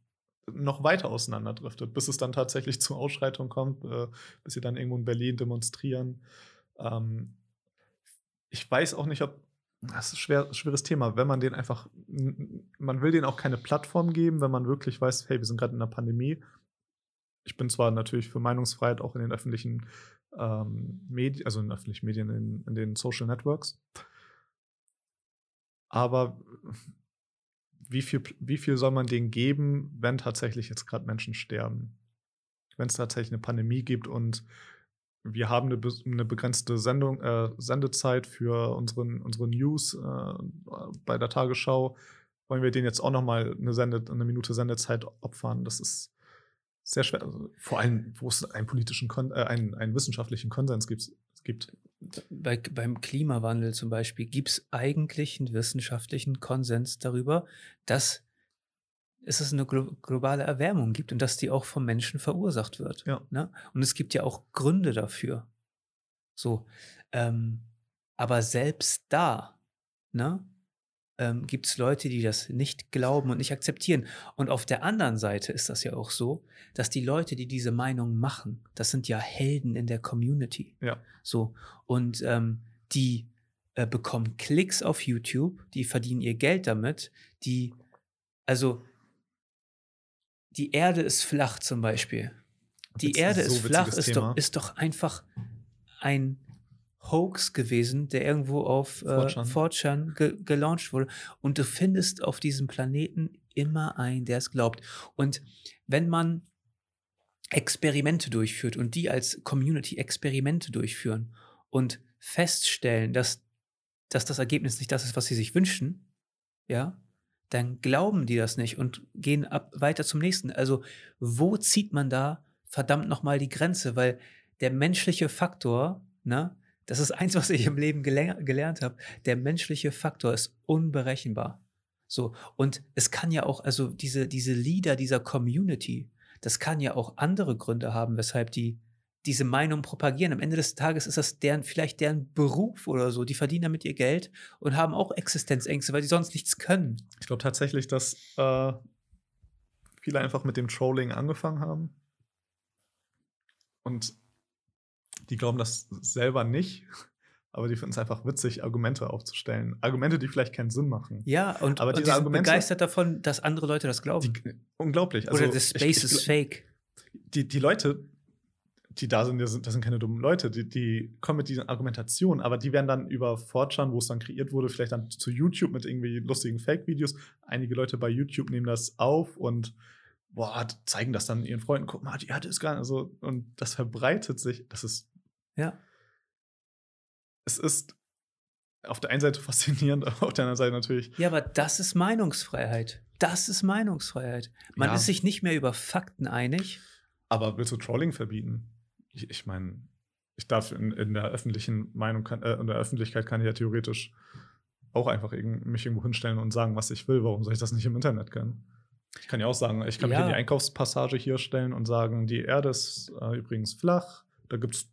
noch weiter auseinanderdriftet, bis es dann tatsächlich zur Ausschreitung kommt, äh, bis sie dann irgendwo in Berlin demonstrieren. Ähm, ich weiß auch nicht, ob das ist ein schwer, schweres Thema, wenn man den einfach, man will denen auch keine Plattform geben, wenn man wirklich weiß, hey, wir sind gerade in einer Pandemie, ich bin zwar natürlich für Meinungsfreiheit auch in den öffentlichen ähm, Medien, also in öffentlichen Medien, in, in den Social Networks. Aber wie viel, wie viel soll man denen geben, wenn tatsächlich jetzt gerade Menschen sterben? Wenn es tatsächlich eine Pandemie gibt und wir haben eine, eine begrenzte Sendung, äh, Sendezeit für unseren, unsere News äh, bei der Tagesschau, wollen wir denen jetzt auch noch mal eine, eine Minute Sendezeit opfern? Das ist sehr schwer. Also vor allem, wo es einen politischen, Kon äh, einen, einen wissenschaftlichen Konsens gibt. gibt. Bei, beim Klimawandel zum Beispiel gibt es eigentlich einen wissenschaftlichen Konsens darüber, dass es eine glo globale Erwärmung gibt und dass die auch vom Menschen verursacht wird. Ja. Ne? Und es gibt ja auch Gründe dafür. So. Ähm, aber selbst da, ne, ähm, gibt es Leute, die das nicht glauben und nicht akzeptieren. Und auf der anderen Seite ist das ja auch so, dass die Leute, die diese Meinung machen, das sind ja Helden in der Community. Ja. So. Und ähm, die äh, bekommen Klicks auf YouTube, die verdienen ihr Geld damit, die, also die Erde ist flach zum Beispiel. Die Witz- Erde so ist flach, ist doch, ist doch einfach ein Hoax gewesen, der irgendwo auf äh, 4chan. 4chan ge gelauncht wurde. Und du findest auf diesem Planeten immer einen, der es glaubt. Und wenn man Experimente durchführt und die als Community Experimente durchführen und feststellen, dass, dass das Ergebnis nicht das ist, was sie sich wünschen, ja, dann glauben die das nicht und gehen ab, weiter zum nächsten. Also, wo zieht man da verdammt nochmal die Grenze? Weil der menschliche Faktor, ne, das ist eins, was ich im Leben geler gelernt habe, der menschliche Faktor ist unberechenbar. So, und es kann ja auch, also diese, diese Leader dieser Community, das kann ja auch andere Gründe haben, weshalb die diese Meinung propagieren. Am Ende des Tages ist das deren, vielleicht deren Beruf oder so. Die verdienen damit ihr Geld und haben auch Existenzängste, weil sie sonst nichts können. Ich glaube tatsächlich, dass äh, viele einfach mit dem Trolling angefangen haben. Und die glauben das selber nicht, aber die finden es einfach witzig, Argumente aufzustellen. Argumente, die vielleicht keinen Sinn machen. Ja, und, Aber und diese die sind begeistert davon, dass andere Leute das glauben. Die, unglaublich. Also, oder the space ich, ich, is fake. die, die Leute, die da sind, das sind, keine dummen Leute, die, die kommen mit diesen Argumentationen, aber die werden dann über 4chan, wo es dann kreiert wurde, vielleicht dann zu YouTube mit irgendwie lustigen Fake-Videos. Einige Leute bei YouTube nehmen das auf und boah, zeigen das dann ihren Freunden, guck mal, die hat es gar nicht. Also, und das verbreitet sich. Das ist, Ja. es ist auf der einen Seite faszinierend, aber auf der anderen Seite natürlich. Ja, aber das ist Meinungsfreiheit. Das ist Meinungsfreiheit. Man Ja. ist sich nicht mehr über Fakten einig. Aber willst du Trolling verbieten? Ich, ich meine, ich darf in, in der öffentlichen Meinung, kann, äh, in der Öffentlichkeit kann ich ja theoretisch auch einfach irgend, mich irgendwo hinstellen und sagen, was ich will. Warum soll ich das nicht im Internet können? Ich kann ja auch sagen, ich kann mich Ja. in die Einkaufspassage hier stellen und sagen, die Erde ist äh, übrigens flach. Da gibt es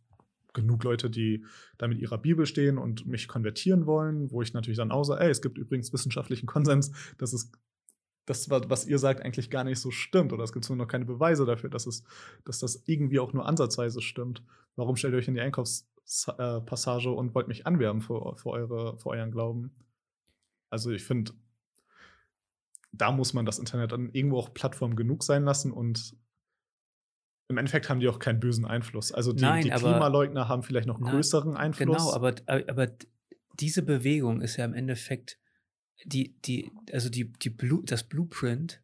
genug Leute, die da mit ihrer Bibel stehen und mich konvertieren wollen, wo ich natürlich dann auch sage, ey, es gibt übrigens wissenschaftlichen Konsens, dass es das, wa- was ihr sagt, eigentlich gar nicht so stimmt. Oder es gibt nur noch keine Beweise dafür, dass, es, dass das irgendwie auch nur ansatzweise stimmt. Warum stellt ihr euch in die Einkaufspassage und wollt mich anwerben für, für, eure, für euren Glauben? Also ich finde, da muss man das Internet dann irgendwo auch Plattform genug sein lassen und im Endeffekt haben die auch keinen bösen Einfluss. Also die, Nein, die aber- Klimaleugner haben vielleicht noch Nein, größeren Einfluss. Genau, aber, aber diese Bewegung ist ja im Endeffekt die, die, also die, die Blu das Blueprint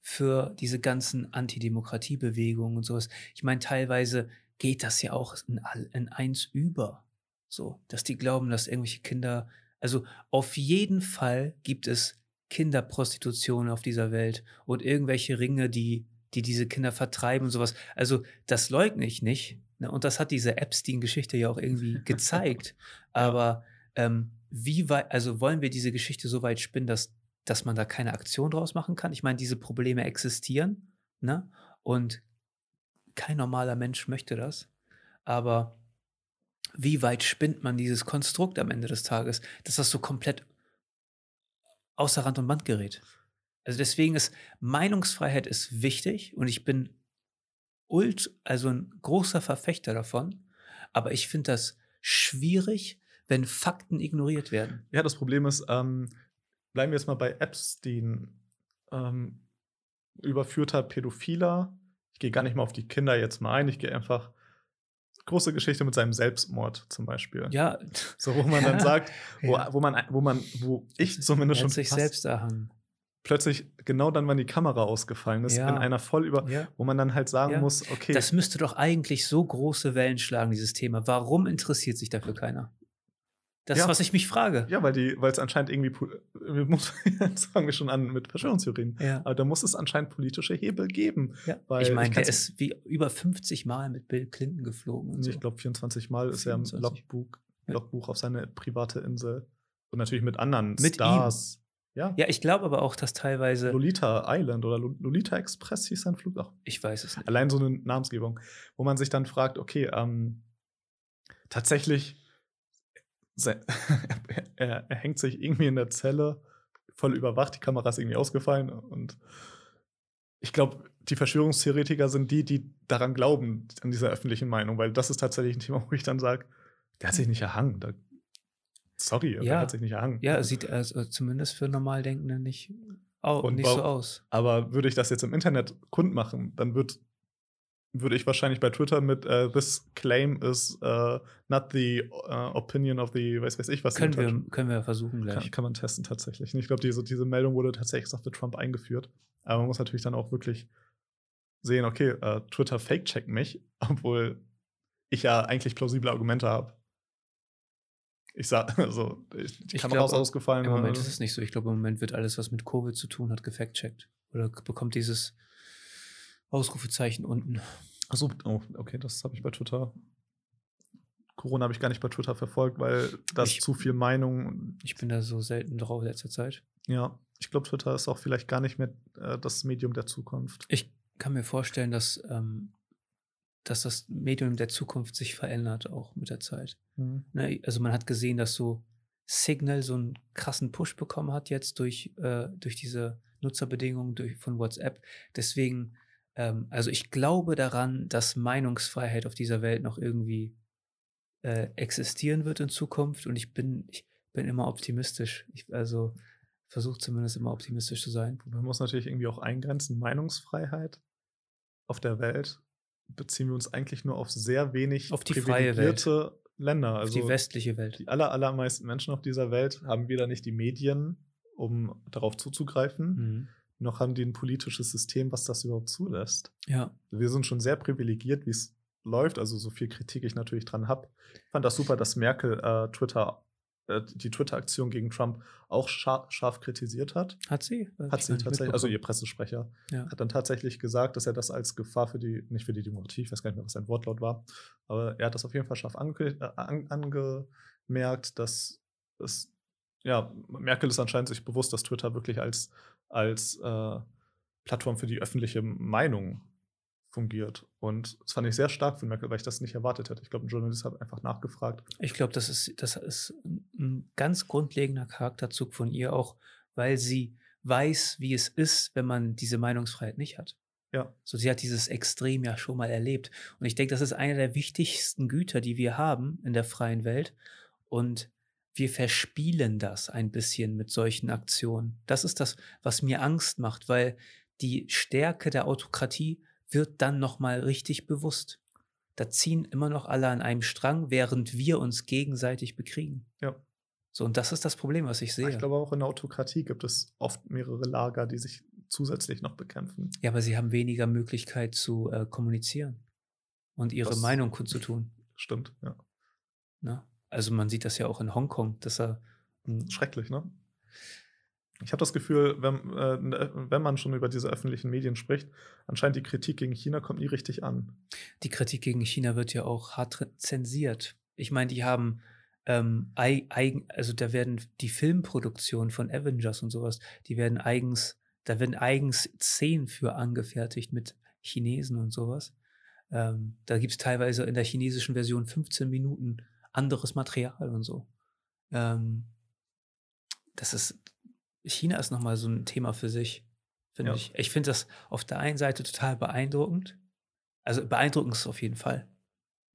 für diese ganzen Antidemokratiebewegungen und sowas. Ich meine, teilweise geht das ja auch in, in eins über. So, dass die glauben, dass irgendwelche Kinder, also auf jeden Fall gibt es Kinderprostitution auf dieser Welt und irgendwelche Ringe, die, die diese Kinder vertreiben und sowas. Also, das leugne ich nicht. Ne? Und das hat diese Epstein-Geschichte ja auch irgendwie gezeigt. Aber ähm, wie weit, also wollen wir diese Geschichte so weit spinnen, dass, dass man da keine Aktion draus machen kann? Ich meine, diese Probleme existieren, ne? Und kein normaler Mensch möchte das. Aber wie weit spinnt man dieses Konstrukt am Ende des Tages, dass das so komplett außer Rand und Band gerät? Also deswegen ist Meinungsfreiheit ist wichtig und ich bin ult, also ein großer Verfechter davon. Aber ich finde das schwierig, wenn Fakten ignoriert werden. Ja, das Problem ist, ähm, bleiben wir jetzt mal bei Epstein. Ähm, überführter Pädophiler. Ich gehe gar nicht mal auf die Kinder jetzt mal ein. Ich gehe einfach große Geschichte mit seinem Selbstmord zum Beispiel. Ja, So, wo man dann sagt, wo, Ja. wo man, wo man, wo ich zumindest schon fast selbst erhangen. Plötzlich genau dann, wann die Kamera ausgefallen ist, Ja. in einer voll über, Ja. wo man dann halt sagen Ja. muss, okay, Das müsste doch eigentlich so große Wellen schlagen, dieses Thema. Warum interessiert sich dafür keiner? Das ist, was ich mich frage. ja, weil die, weil es anscheinend irgendwie, muss, jetzt fangen wir schon an mit Verschwörungstheorien. Ja. Aber da muss es anscheinend politische Hebel geben. Ich meine, der ist wie über 50 Mal mit Bill Clinton geflogen. So. Ich glaube, 24 Mal ist er im 24. Logbuch. Logbuch auf seine private Insel. Und natürlich mit anderen Mit Stars. Ja. Ja, ich glaube aber auch, dass teilweise. Lolita Island oder Lo- Lolita Express hieß sein Flug auch. Ich weiß es nicht. Allein so eine Namensgebung, wo man sich dann fragt, okay, ähm, tatsächlich, er, er hängt sich irgendwie in der Zelle, voll überwacht, die Kamera ist irgendwie ausgefallen und ich glaube, die Verschwörungstheoretiker sind die, die daran glauben, an dieser öffentlichen Meinung, weil das ist tatsächlich ein Thema, wo ich dann sage, der hat sich nicht erhangen. Da, sorry, Ja. der hat sich nicht erhangen. Ja, sieht also zumindest für Normaldenkende nicht, Und nicht so aus. Aber würde ich das jetzt im Internet kundmachen, dann wird, würde ich wahrscheinlich bei Twitter mit äh, This claim is äh, not the äh, opinion of the, weiß weiß ich was. Können wir, Kann, können wir versuchen gleich. kann man testen tatsächlich. Ich glaube, diese, diese Meldung wurde tatsächlich auf Trump eingeführt. Aber man muss natürlich dann auch wirklich sehen, okay, Twitter fake-checkt mich, obwohl ich ja eigentlich plausible Argumente habe. Ich sag, also, ich, die Ich Kamera ist glaub, ausgefallen. Im Moment äh, ist es nicht so. Ich glaube, im Moment wird alles, was mit Covid zu tun hat, gefact-checkt. Oder bekommt dieses Ausrufezeichen unten. Achso, oh, okay, das habe ich bei Twitter. Corona habe ich gar nicht bei Twitter verfolgt, weil das Ich- zu viel Meinung. Ich bin da so selten drauf in letzter Zeit. Ja, ich glaube, Twitter ist auch vielleicht gar nicht mehr äh, das Medium der Zukunft. Ich kann mir vorstellen, dass, ähm, dass das Medium der Zukunft sich verändert, auch mit der Zeit. Ne, also man hat gesehen, dass so Signal so einen krassen Push bekommen hat jetzt durch, äh, durch diese Nutzerbedingungen durch, von WhatsApp. Deswegen, ähm, also ich glaube daran, dass Meinungsfreiheit auf dieser Welt noch irgendwie äh, existieren wird in Zukunft und ich bin, ich bin immer optimistisch. Ich, also versuche zumindest immer optimistisch zu sein. Man muss natürlich irgendwie auch eingrenzen. Meinungsfreiheit auf der Welt beziehen wir uns eigentlich nur auf sehr wenig Auf die freie privilegierte Länder. Auf Also die westliche Welt. die aller, allermeisten Menschen auf dieser Welt haben weder nicht die Medien, um darauf zuzugreifen, Mhm. noch haben die ein politisches System, was das überhaupt zulässt. Ja, Wir sind schon sehr privilegiert, wie es läuft, also so viel Kritik ich natürlich dran habe. Ich fand das super, dass Merkel äh, Twitter, die Twitter-Aktion gegen Trump auch scharf, scharf kritisiert hat. hat sie? Hat sie tatsächlich, also ihr. Pressesprecher, Ja. hat dann tatsächlich gesagt, dass er das als Gefahr für die, nicht für die Demokratie, ich weiß gar nicht mehr, was sein Wortlaut war, aber er hat das auf jeden Fall scharf ange, äh, an, angemerkt, dass es, ja, Merkel ist anscheinend sich bewusst, dass Twitter wirklich als, als äh, Plattform für die öffentliche Meinung fungiert. Und das fand ich sehr stark von Merkel, weil ich das nicht erwartet hätte. Ich glaube, ein Journalist hat einfach nachgefragt. Ich glaube, das ist, das ist ein ganz grundlegender Charakterzug von ihr, auch weil sie weiß, wie es ist, wenn man diese Meinungsfreiheit nicht hat. Ja. So, sie hat dieses Extrem ja schon mal erlebt. Und ich denke, das ist eine der wichtigsten Güter, die wir haben in der freien Welt. Und wir verspielen das ein bisschen mit solchen Aktionen. Das ist das, was mir Angst macht, weil die Stärke der Autokratie wird dann nochmal richtig bewusst. Da ziehen immer noch alle an einem Strang, während wir uns gegenseitig bekriegen. Ja. So, und das ist das Problem, was ich sehe. Ich glaube, auch in der Autokratie gibt es oft mehrere Lager, die sich zusätzlich noch bekämpfen. ja, aber sie haben weniger Möglichkeit zu äh, kommunizieren und ihre Das- Meinung kundzutun. Stimmt, ja. Ne? Also man sieht das ja auch in Hongkong, dass er hm, Schrecklich, ne? Ich habe das Gefühl, wenn, äh, wenn man schon über diese öffentlichen Medien spricht, anscheinend die Kritik gegen China kommt nie richtig an. die Kritik gegen China wird ja auch hart zensiert. Ich meine, die haben ähm, ei- eigen, also da werden die Filmproduktionen von Avengers und sowas, die werden eigens, da werden eigens Szenen für angefertigt mit Chinesen und sowas. Ähm, da gibt es teilweise in der chinesischen Version 15 Minuten anderes Material und so. Ähm, das ist, China ist nochmal so ein Thema für sich, finde Ja. ich. Ich finde das auf der einen Seite total beeindruckend. Also beeindruckend ist es auf jeden Fall.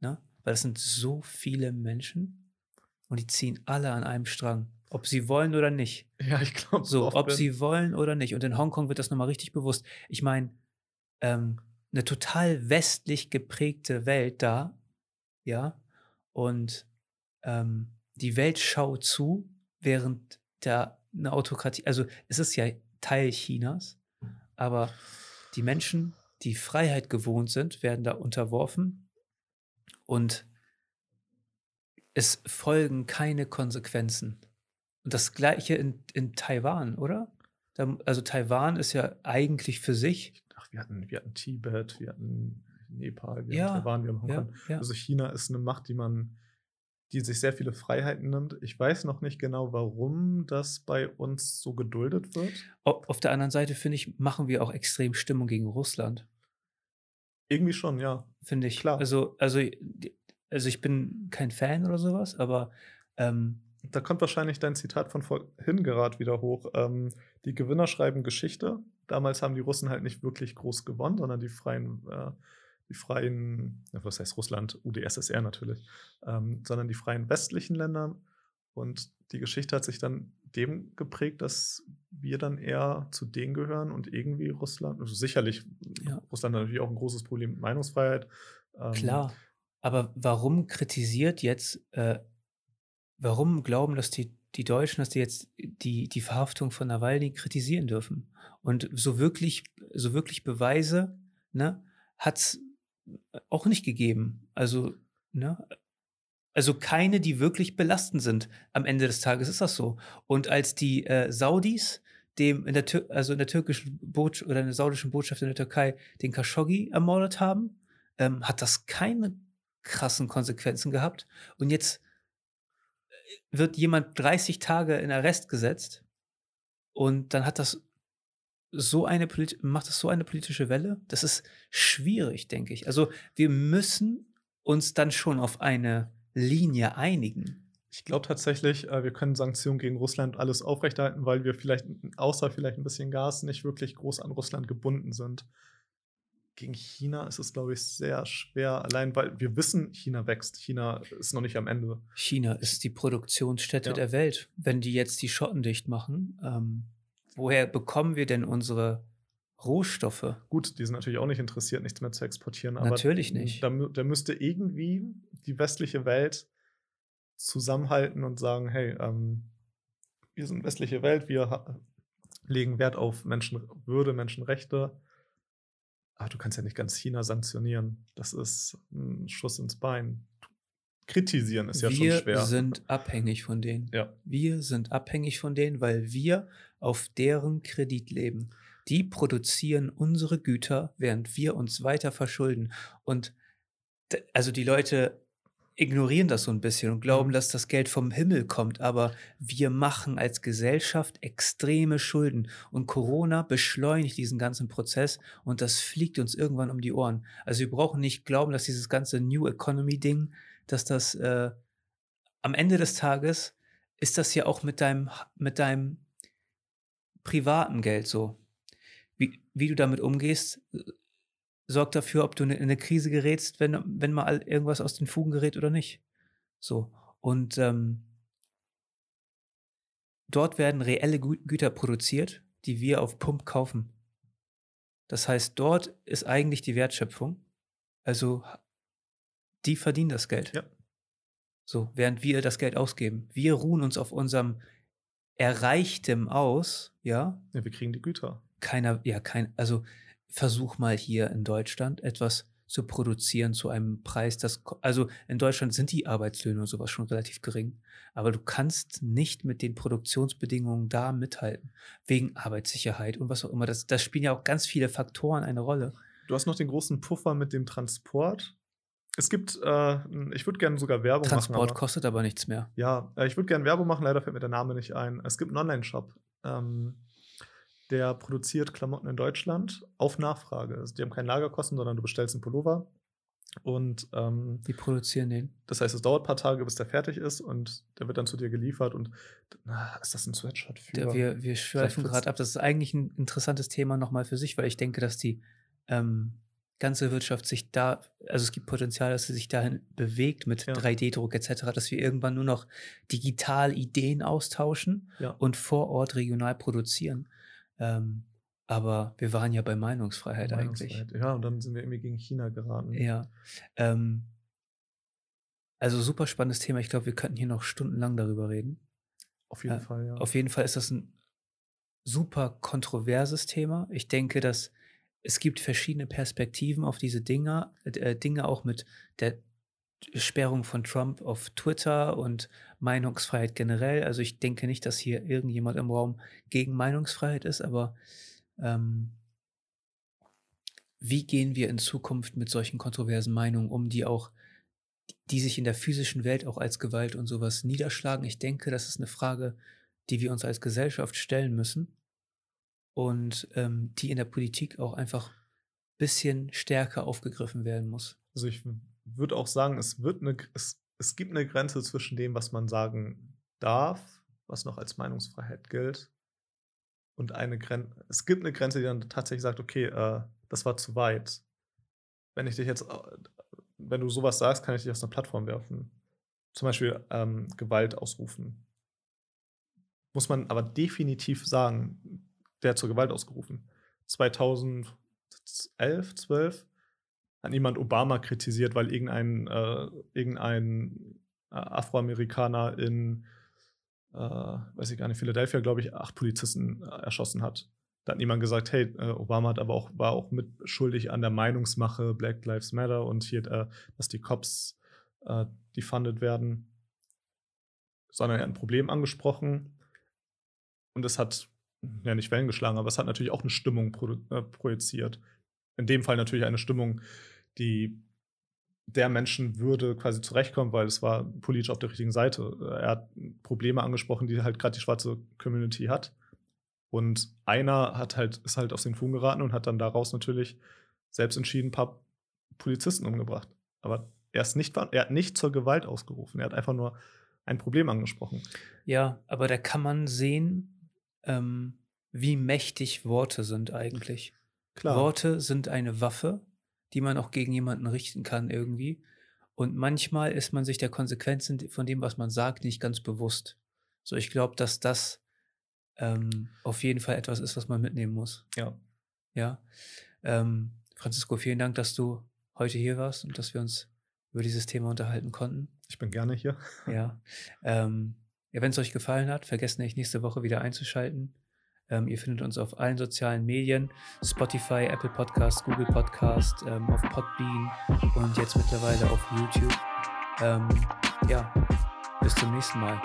Ne? Weil es sind so viele Menschen und die ziehen alle an einem Strang. Ob sie wollen oder nicht. Ja, ich glaube, So, ob sie wollen oder nicht. Und in Hongkong wird das nochmal richtig bewusst. Ich meine, ähm, eine total westlich geprägte Welt da, ja, und ähm, die Welt schaut zu, während da eine Autokratie, also es ist ja Teil Chinas, aber die Menschen, die Freiheit gewohnt sind, werden da unterworfen und es folgen keine Konsequenzen. Und das gleiche in, in Taiwan, oder? Da, also Taiwan ist ja eigentlich für sich. Ach, wir hatten, wir hatten Tibet, wir hatten Nepal, wir Ja, hatten Taiwan, wir haben Ja, Hongkong. ja. Also China ist eine Macht, die man die sich sehr viele Freiheiten nimmt. Ich weiß noch nicht genau, warum das bei uns so geduldet wird. Auf der anderen Seite, finde ich, machen wir auch extrem Stimmung gegen Russland. Irgendwie schon, ja. Finde ich. Klar. Also, also, also ich bin kein Fan oder sowas, aber ähm, da kommt wahrscheinlich dein Zitat von vorhin gerade wieder hoch. Ähm, die Gewinner schreiben Geschichte. Damals haben die Russen halt nicht wirklich groß gewonnen, sondern die freien, äh, die freien, was heißt Russland, UdSSR natürlich, ähm, sondern die freien westlichen Länder. Und die Geschichte hat sich dann dem geprägt, dass wir dann eher zu denen gehören und irgendwie Russland, also sicherlich ja. Russland hat natürlich auch ein großes Problem mit Meinungsfreiheit. Ähm, Klar, aber warum kritisiert jetzt äh, warum glauben, dass die, die Deutschen, dass die jetzt die, die Verhaftung von Nawalny kritisieren dürfen? Und so wirklich, so wirklich Beweise ne, hat es auch nicht gegeben. Also, ne, also keine, die wirklich belastend sind. Am Ende des Tages ist das so. Und als die äh, Saudis dem in der Tür also in der türkischen Botschaft oder in der saudischen Botschaft in der Türkei den Khashoggi ermordet haben, ähm, hat das keine krassen Konsequenzen gehabt. Und jetzt wird jemand 30 Tage in Arrest gesetzt und dann hat das so eine macht das so eine politische Welle. Das ist schwierig, denke ich. Also wir müssen uns dann schon auf eine Linie einigen. Ich glaube tatsächlich, äh, wir können Sanktionen gegen Russland alles aufrechterhalten, weil wir vielleicht, außer vielleicht ein bisschen Gas, nicht wirklich groß an Russland gebunden sind gegen China ist es, glaube ich, sehr schwer, allein weil wir wissen, China wächst. China ist noch nicht am Ende. China ist die Produktionsstätte ja. der Welt. Wenn die jetzt die Schotten dicht machen, ähm, woher bekommen wir denn unsere Rohstoffe? Gut, die sind natürlich auch nicht interessiert, nichts mehr zu exportieren. Aber natürlich nicht. Da, da müsste irgendwie die westliche Welt zusammenhalten und sagen, hey, ähm, wir sind westliche Welt, wir legen Wert auf Menschenwürde, Menschenrechte aber du kannst ja nicht ganz China sanktionieren. Das ist ein Schuss ins Bein. Kritisieren ist ja wir schon schwer. Wir sind abhängig von denen. Ja. Wir sind abhängig von denen, weil wir auf deren Kredit leben. Die produzieren unsere Güter, während wir uns weiter verschulden. Und also die Leute ignorieren das so ein bisschen und glauben, mhm. dass das Geld vom Himmel kommt. Aber wir machen als Gesellschaft extreme Schulden. Und Corona beschleunigt diesen ganzen Prozess und das fliegt uns irgendwann um die Ohren. Also wir brauchen nicht glauben, dass dieses ganze New Economy-Ding, dass das äh, am Ende des Tages ist das ja auch mit deinem, mit deinem privaten Geld so. Wie, wie du damit umgehst, sorgt dafür, ob du in eine Krise gerätst, wenn, wenn mal irgendwas aus den Fugen gerät oder nicht. So. Und ähm, dort werden reelle Gü Güter produziert, die wir auf Pump kaufen. Das heißt, dort ist eigentlich die Wertschöpfung. Also die verdienen das Geld. Ja. So, während wir das Geld ausgeben. Wir ruhen uns auf unserem Erreichtem aus, ja. Ja, wir kriegen die Güter. Keiner, ja, kein, also versuch mal hier in Deutschland etwas zu produzieren zu einem Preis, das, also in Deutschland sind die Arbeitslöhne und sowas schon relativ gering, aber du kannst nicht mit den Produktionsbedingungen da mithalten, wegen Arbeitssicherheit und was auch immer. Das, das spielen ja auch ganz viele Faktoren eine Rolle. Du hast noch den großen Puffer mit dem Transport. Es gibt, äh, ich würde gerne sogar Werbung Transport machen. Transport kostet aber nichts mehr. Ja, äh, ich würde gerne Werbung machen, leider fällt mir der Name nicht ein. Es gibt einen Online-Shop. Ähm, der produziert Klamotten in Deutschland auf Nachfrage. Also die haben keine Lagerkosten, sondern du bestellst einen Pullover. Und ähm, die produzieren den. Das heißt, es dauert ein paar Tage, bis der fertig ist und der wird dann zu dir geliefert. Und na, ist das ein Sweatshirt für? Der, wir, wir schweifen gerade ab. Das ist eigentlich ein interessantes Thema nochmal für sich, weil ich denke, dass die ähm, ganze Wirtschaft sich da, also es gibt Potenzial, dass sie sich dahin bewegt mit ja. 3D-Druck etc., dass wir irgendwann nur noch digital Ideen austauschen ja. und vor Ort regional produzieren. Ähm, aber wir waren ja bei Meinungsfreiheit, Meinungsfreiheit, eigentlich. Ja, und dann sind wir irgendwie gegen China geraten. Ja. Ähm, also super spannendes Thema. Ich glaube, wir könnten hier noch stundenlang darüber reden. Auf jeden äh, Fall, ja. Auf jeden Fall ist das ein super kontroverses Thema. Ich denke, dass es gibt verschiedene Perspektiven auf diese Dinge, äh, Dinge auch mit der Sperrung von Trump auf Twitter und Meinungsfreiheit generell. Also ich denke nicht, dass hier irgendjemand im Raum gegen Meinungsfreiheit ist, aber ähm, wie gehen wir in Zukunft mit solchen kontroversen Meinungen um, die auch die sich in der physischen Welt auch als Gewalt und sowas niederschlagen. Ich denke, das ist eine Frage, die wir uns als Gesellschaft stellen müssen und ähm, die in der Politik auch einfach ein bisschen stärker aufgegriffen werden muss. Also ich würde auch sagen, es wird eine, es, es gibt eine Grenze zwischen dem, was man sagen darf, was noch als Meinungsfreiheit gilt, und eine Grenze. Es gibt eine Grenze, die dann tatsächlich sagt, okay, äh, das war zu weit. Wenn ich dich jetzt, äh, wenn du sowas sagst, kann ich dich aus einer Plattform werfen. Zum Beispiel ähm, Gewalt ausrufen. Muss man aber definitiv sagen, wer zur Gewalt ausgerufen. 2011, 12 hat niemand Obama kritisiert, weil irgendein, äh, irgendein äh, Afroamerikaner in, äh, weiß ich gar nicht, Philadelphia, glaube ich, acht Polizisten äh, erschossen hat. Da hat niemand gesagt, hey, äh, Obama hat aber auch, war auch mitschuldig an der Meinungsmache Black Lives Matter und hier, äh, dass die Cops defunded werden, sondern er hat ein Problem angesprochen und es hat ja nicht Wellen geschlagen, aber es hat natürlich auch eine Stimmung pro, äh, projiziert. In dem Fall natürlich eine Stimmung, die der Menschenwürde quasi zurechtkommt, weil es war politisch auf der richtigen Seite. Er hat Probleme angesprochen, die halt gerade die schwarze Community hat. Und einer hat halt, ist halt aus den Fugen geraten und hat dann daraus natürlich selbst entschieden, ein paar Polizisten umgebracht. Aber er, ist nicht, er hat nicht zur Gewalt ausgerufen. Er hat einfach nur ein Problem angesprochen. Ja, aber da kann man sehen, ähm, wie mächtig Worte sind eigentlich. Klar. Worte sind eine Waffe, die man auch gegen jemanden richten kann irgendwie. Und manchmal ist man sich der Konsequenzen von dem, was man sagt, nicht ganz bewusst. So, ich glaube, dass das ähm, auf jeden Fall etwas ist, was man mitnehmen muss. Ja. Ja. Ähm, Francisco, vielen Dank, dass du heute hier warst und dass wir uns über dieses Thema unterhalten konnten. Ich bin gerne hier. Ja. Ähm, ja, wenn es euch gefallen hat, vergesst nicht, nächste Woche wieder einzuschalten. Ähm, ihr findet uns auf allen sozialen Medien, Spotify, Apple Podcast, Google Podcast, ähm, auf Podbean und jetzt mittlerweile auf YouTube. Ähm, ja, bis zum nächsten Mal.